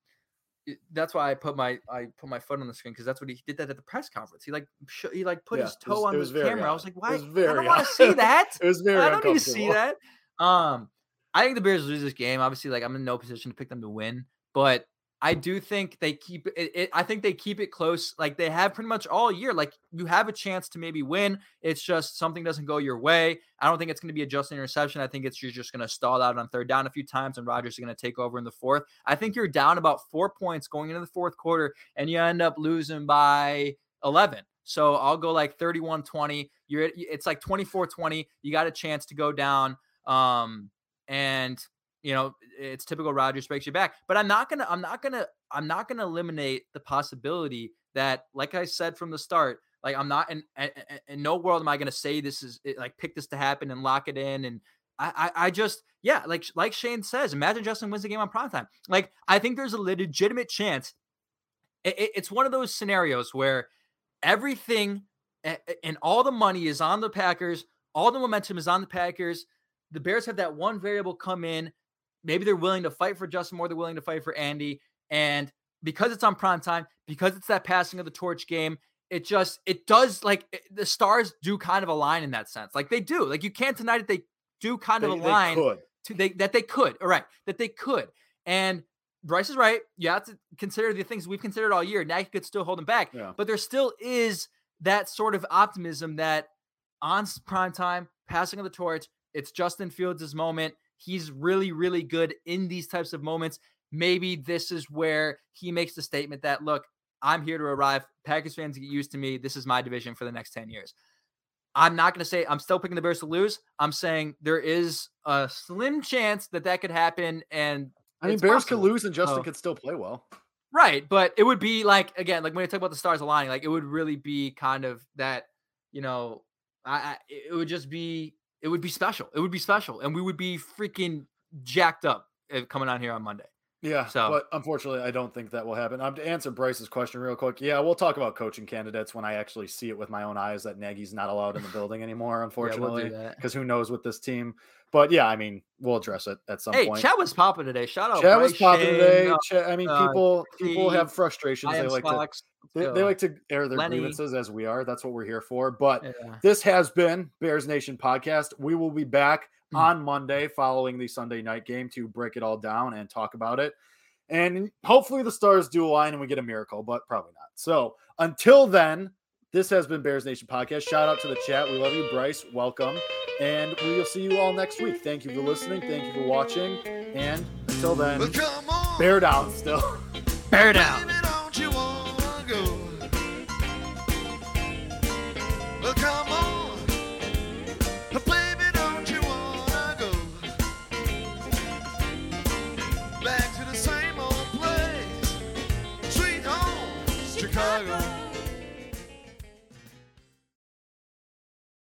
that's why I put my I put my foot on the screen because that's what he did that at the press conference. He like sh- he like put yeah, his toe was, on the camera. Odd. I was like, why? I don't want to see that. it was very. I don't need to see that. Um, I think the Bears lose this game. Obviously, like I'm in no position to pick them to win, but I do think they keep it, it, I think they keep it close, like they have pretty much all year. Like you have a chance to maybe win. It's just something doesn't go your way. I don't think it's going to be a just interception. I think it's you're just going to stall out on third down a few times, and Rodgers is going to take over in the fourth. I think you're down about four points going into the fourth quarter, and you end up losing by 11. So I'll go like 31 20. You're it's like 24 20. You got a chance to go down. Um, and you know it's typical Rodgers breaks you back. But I'm not gonna I'm not gonna I'm not gonna eliminate the possibility that, like I said from the start, like I'm not in in, in no world am I gonna say this is like pick this to happen and lock it in and. I, I, I just yeah like like Shane says imagine Justin wins the game on prime time like I think there's a legitimate chance it, it, it's one of those scenarios where everything and all the money is on the Packers all the momentum is on the Packers the Bears have that one variable come in. Maybe they're willing to fight for Justin more. They're willing to fight for Andy. And because it's on prime time, because it's that passing of the torch game, it just it does like it, the stars do kind of align in that sense. Like they do. Like you can't deny that they do kind of they, align they to they that they could. All right, that they could. And Bryce is right. You have to consider the things we've considered all year. Now you could still hold them back, yeah. but there still is that sort of optimism that on prime time, passing of the torch, it's Justin Fields' moment. He's really, really good in these types of moments. Maybe this is where he makes the statement that, look, I'm here to arrive. Packers fans get used to me. This is my division for the next 10 years. I'm not going to say I'm still picking the Bears to lose. I'm saying there is a slim chance that that could happen. And I mean, Bears possible. could lose and Justin could still play well. Right. But it would be like, again, like when you talk about the stars aligning, like it would really be kind of that, you know, I, I it would just be it would be special. It would be special, and we would be freaking jacked up eh, coming on here on Monday. Yeah, so but unfortunately, I don't think that will happen. Um, to answer Bryce's question real quick, yeah, we'll talk about coaching candidates when I actually see it with my own eyes that Nagy's not allowed in the building anymore, unfortunately, because yeah, we'll who knows with this team. But yeah, I mean, we'll address it at some hey, point. Hey, chat was popping today. Shout out. Chat was popping Shane, today. Uh, chat, I mean, people uh, people have frustrations. They like to they, they, like to air their Lenny. grievances as we are. That's what we're here for. But yeah. this has been Bears Nation podcast. We will be back mm-hmm. on Monday following the Sunday night game to break it all down and talk about it. And hopefully the stars do align and we get a miracle, but probably not. So until then, this has been Bears Nation podcast. Shout out to the chat. We love you, Bryce. Welcome. And we will see you all next week. Thank you for listening. Thank you for watching. And until then, bear down still. Bear down.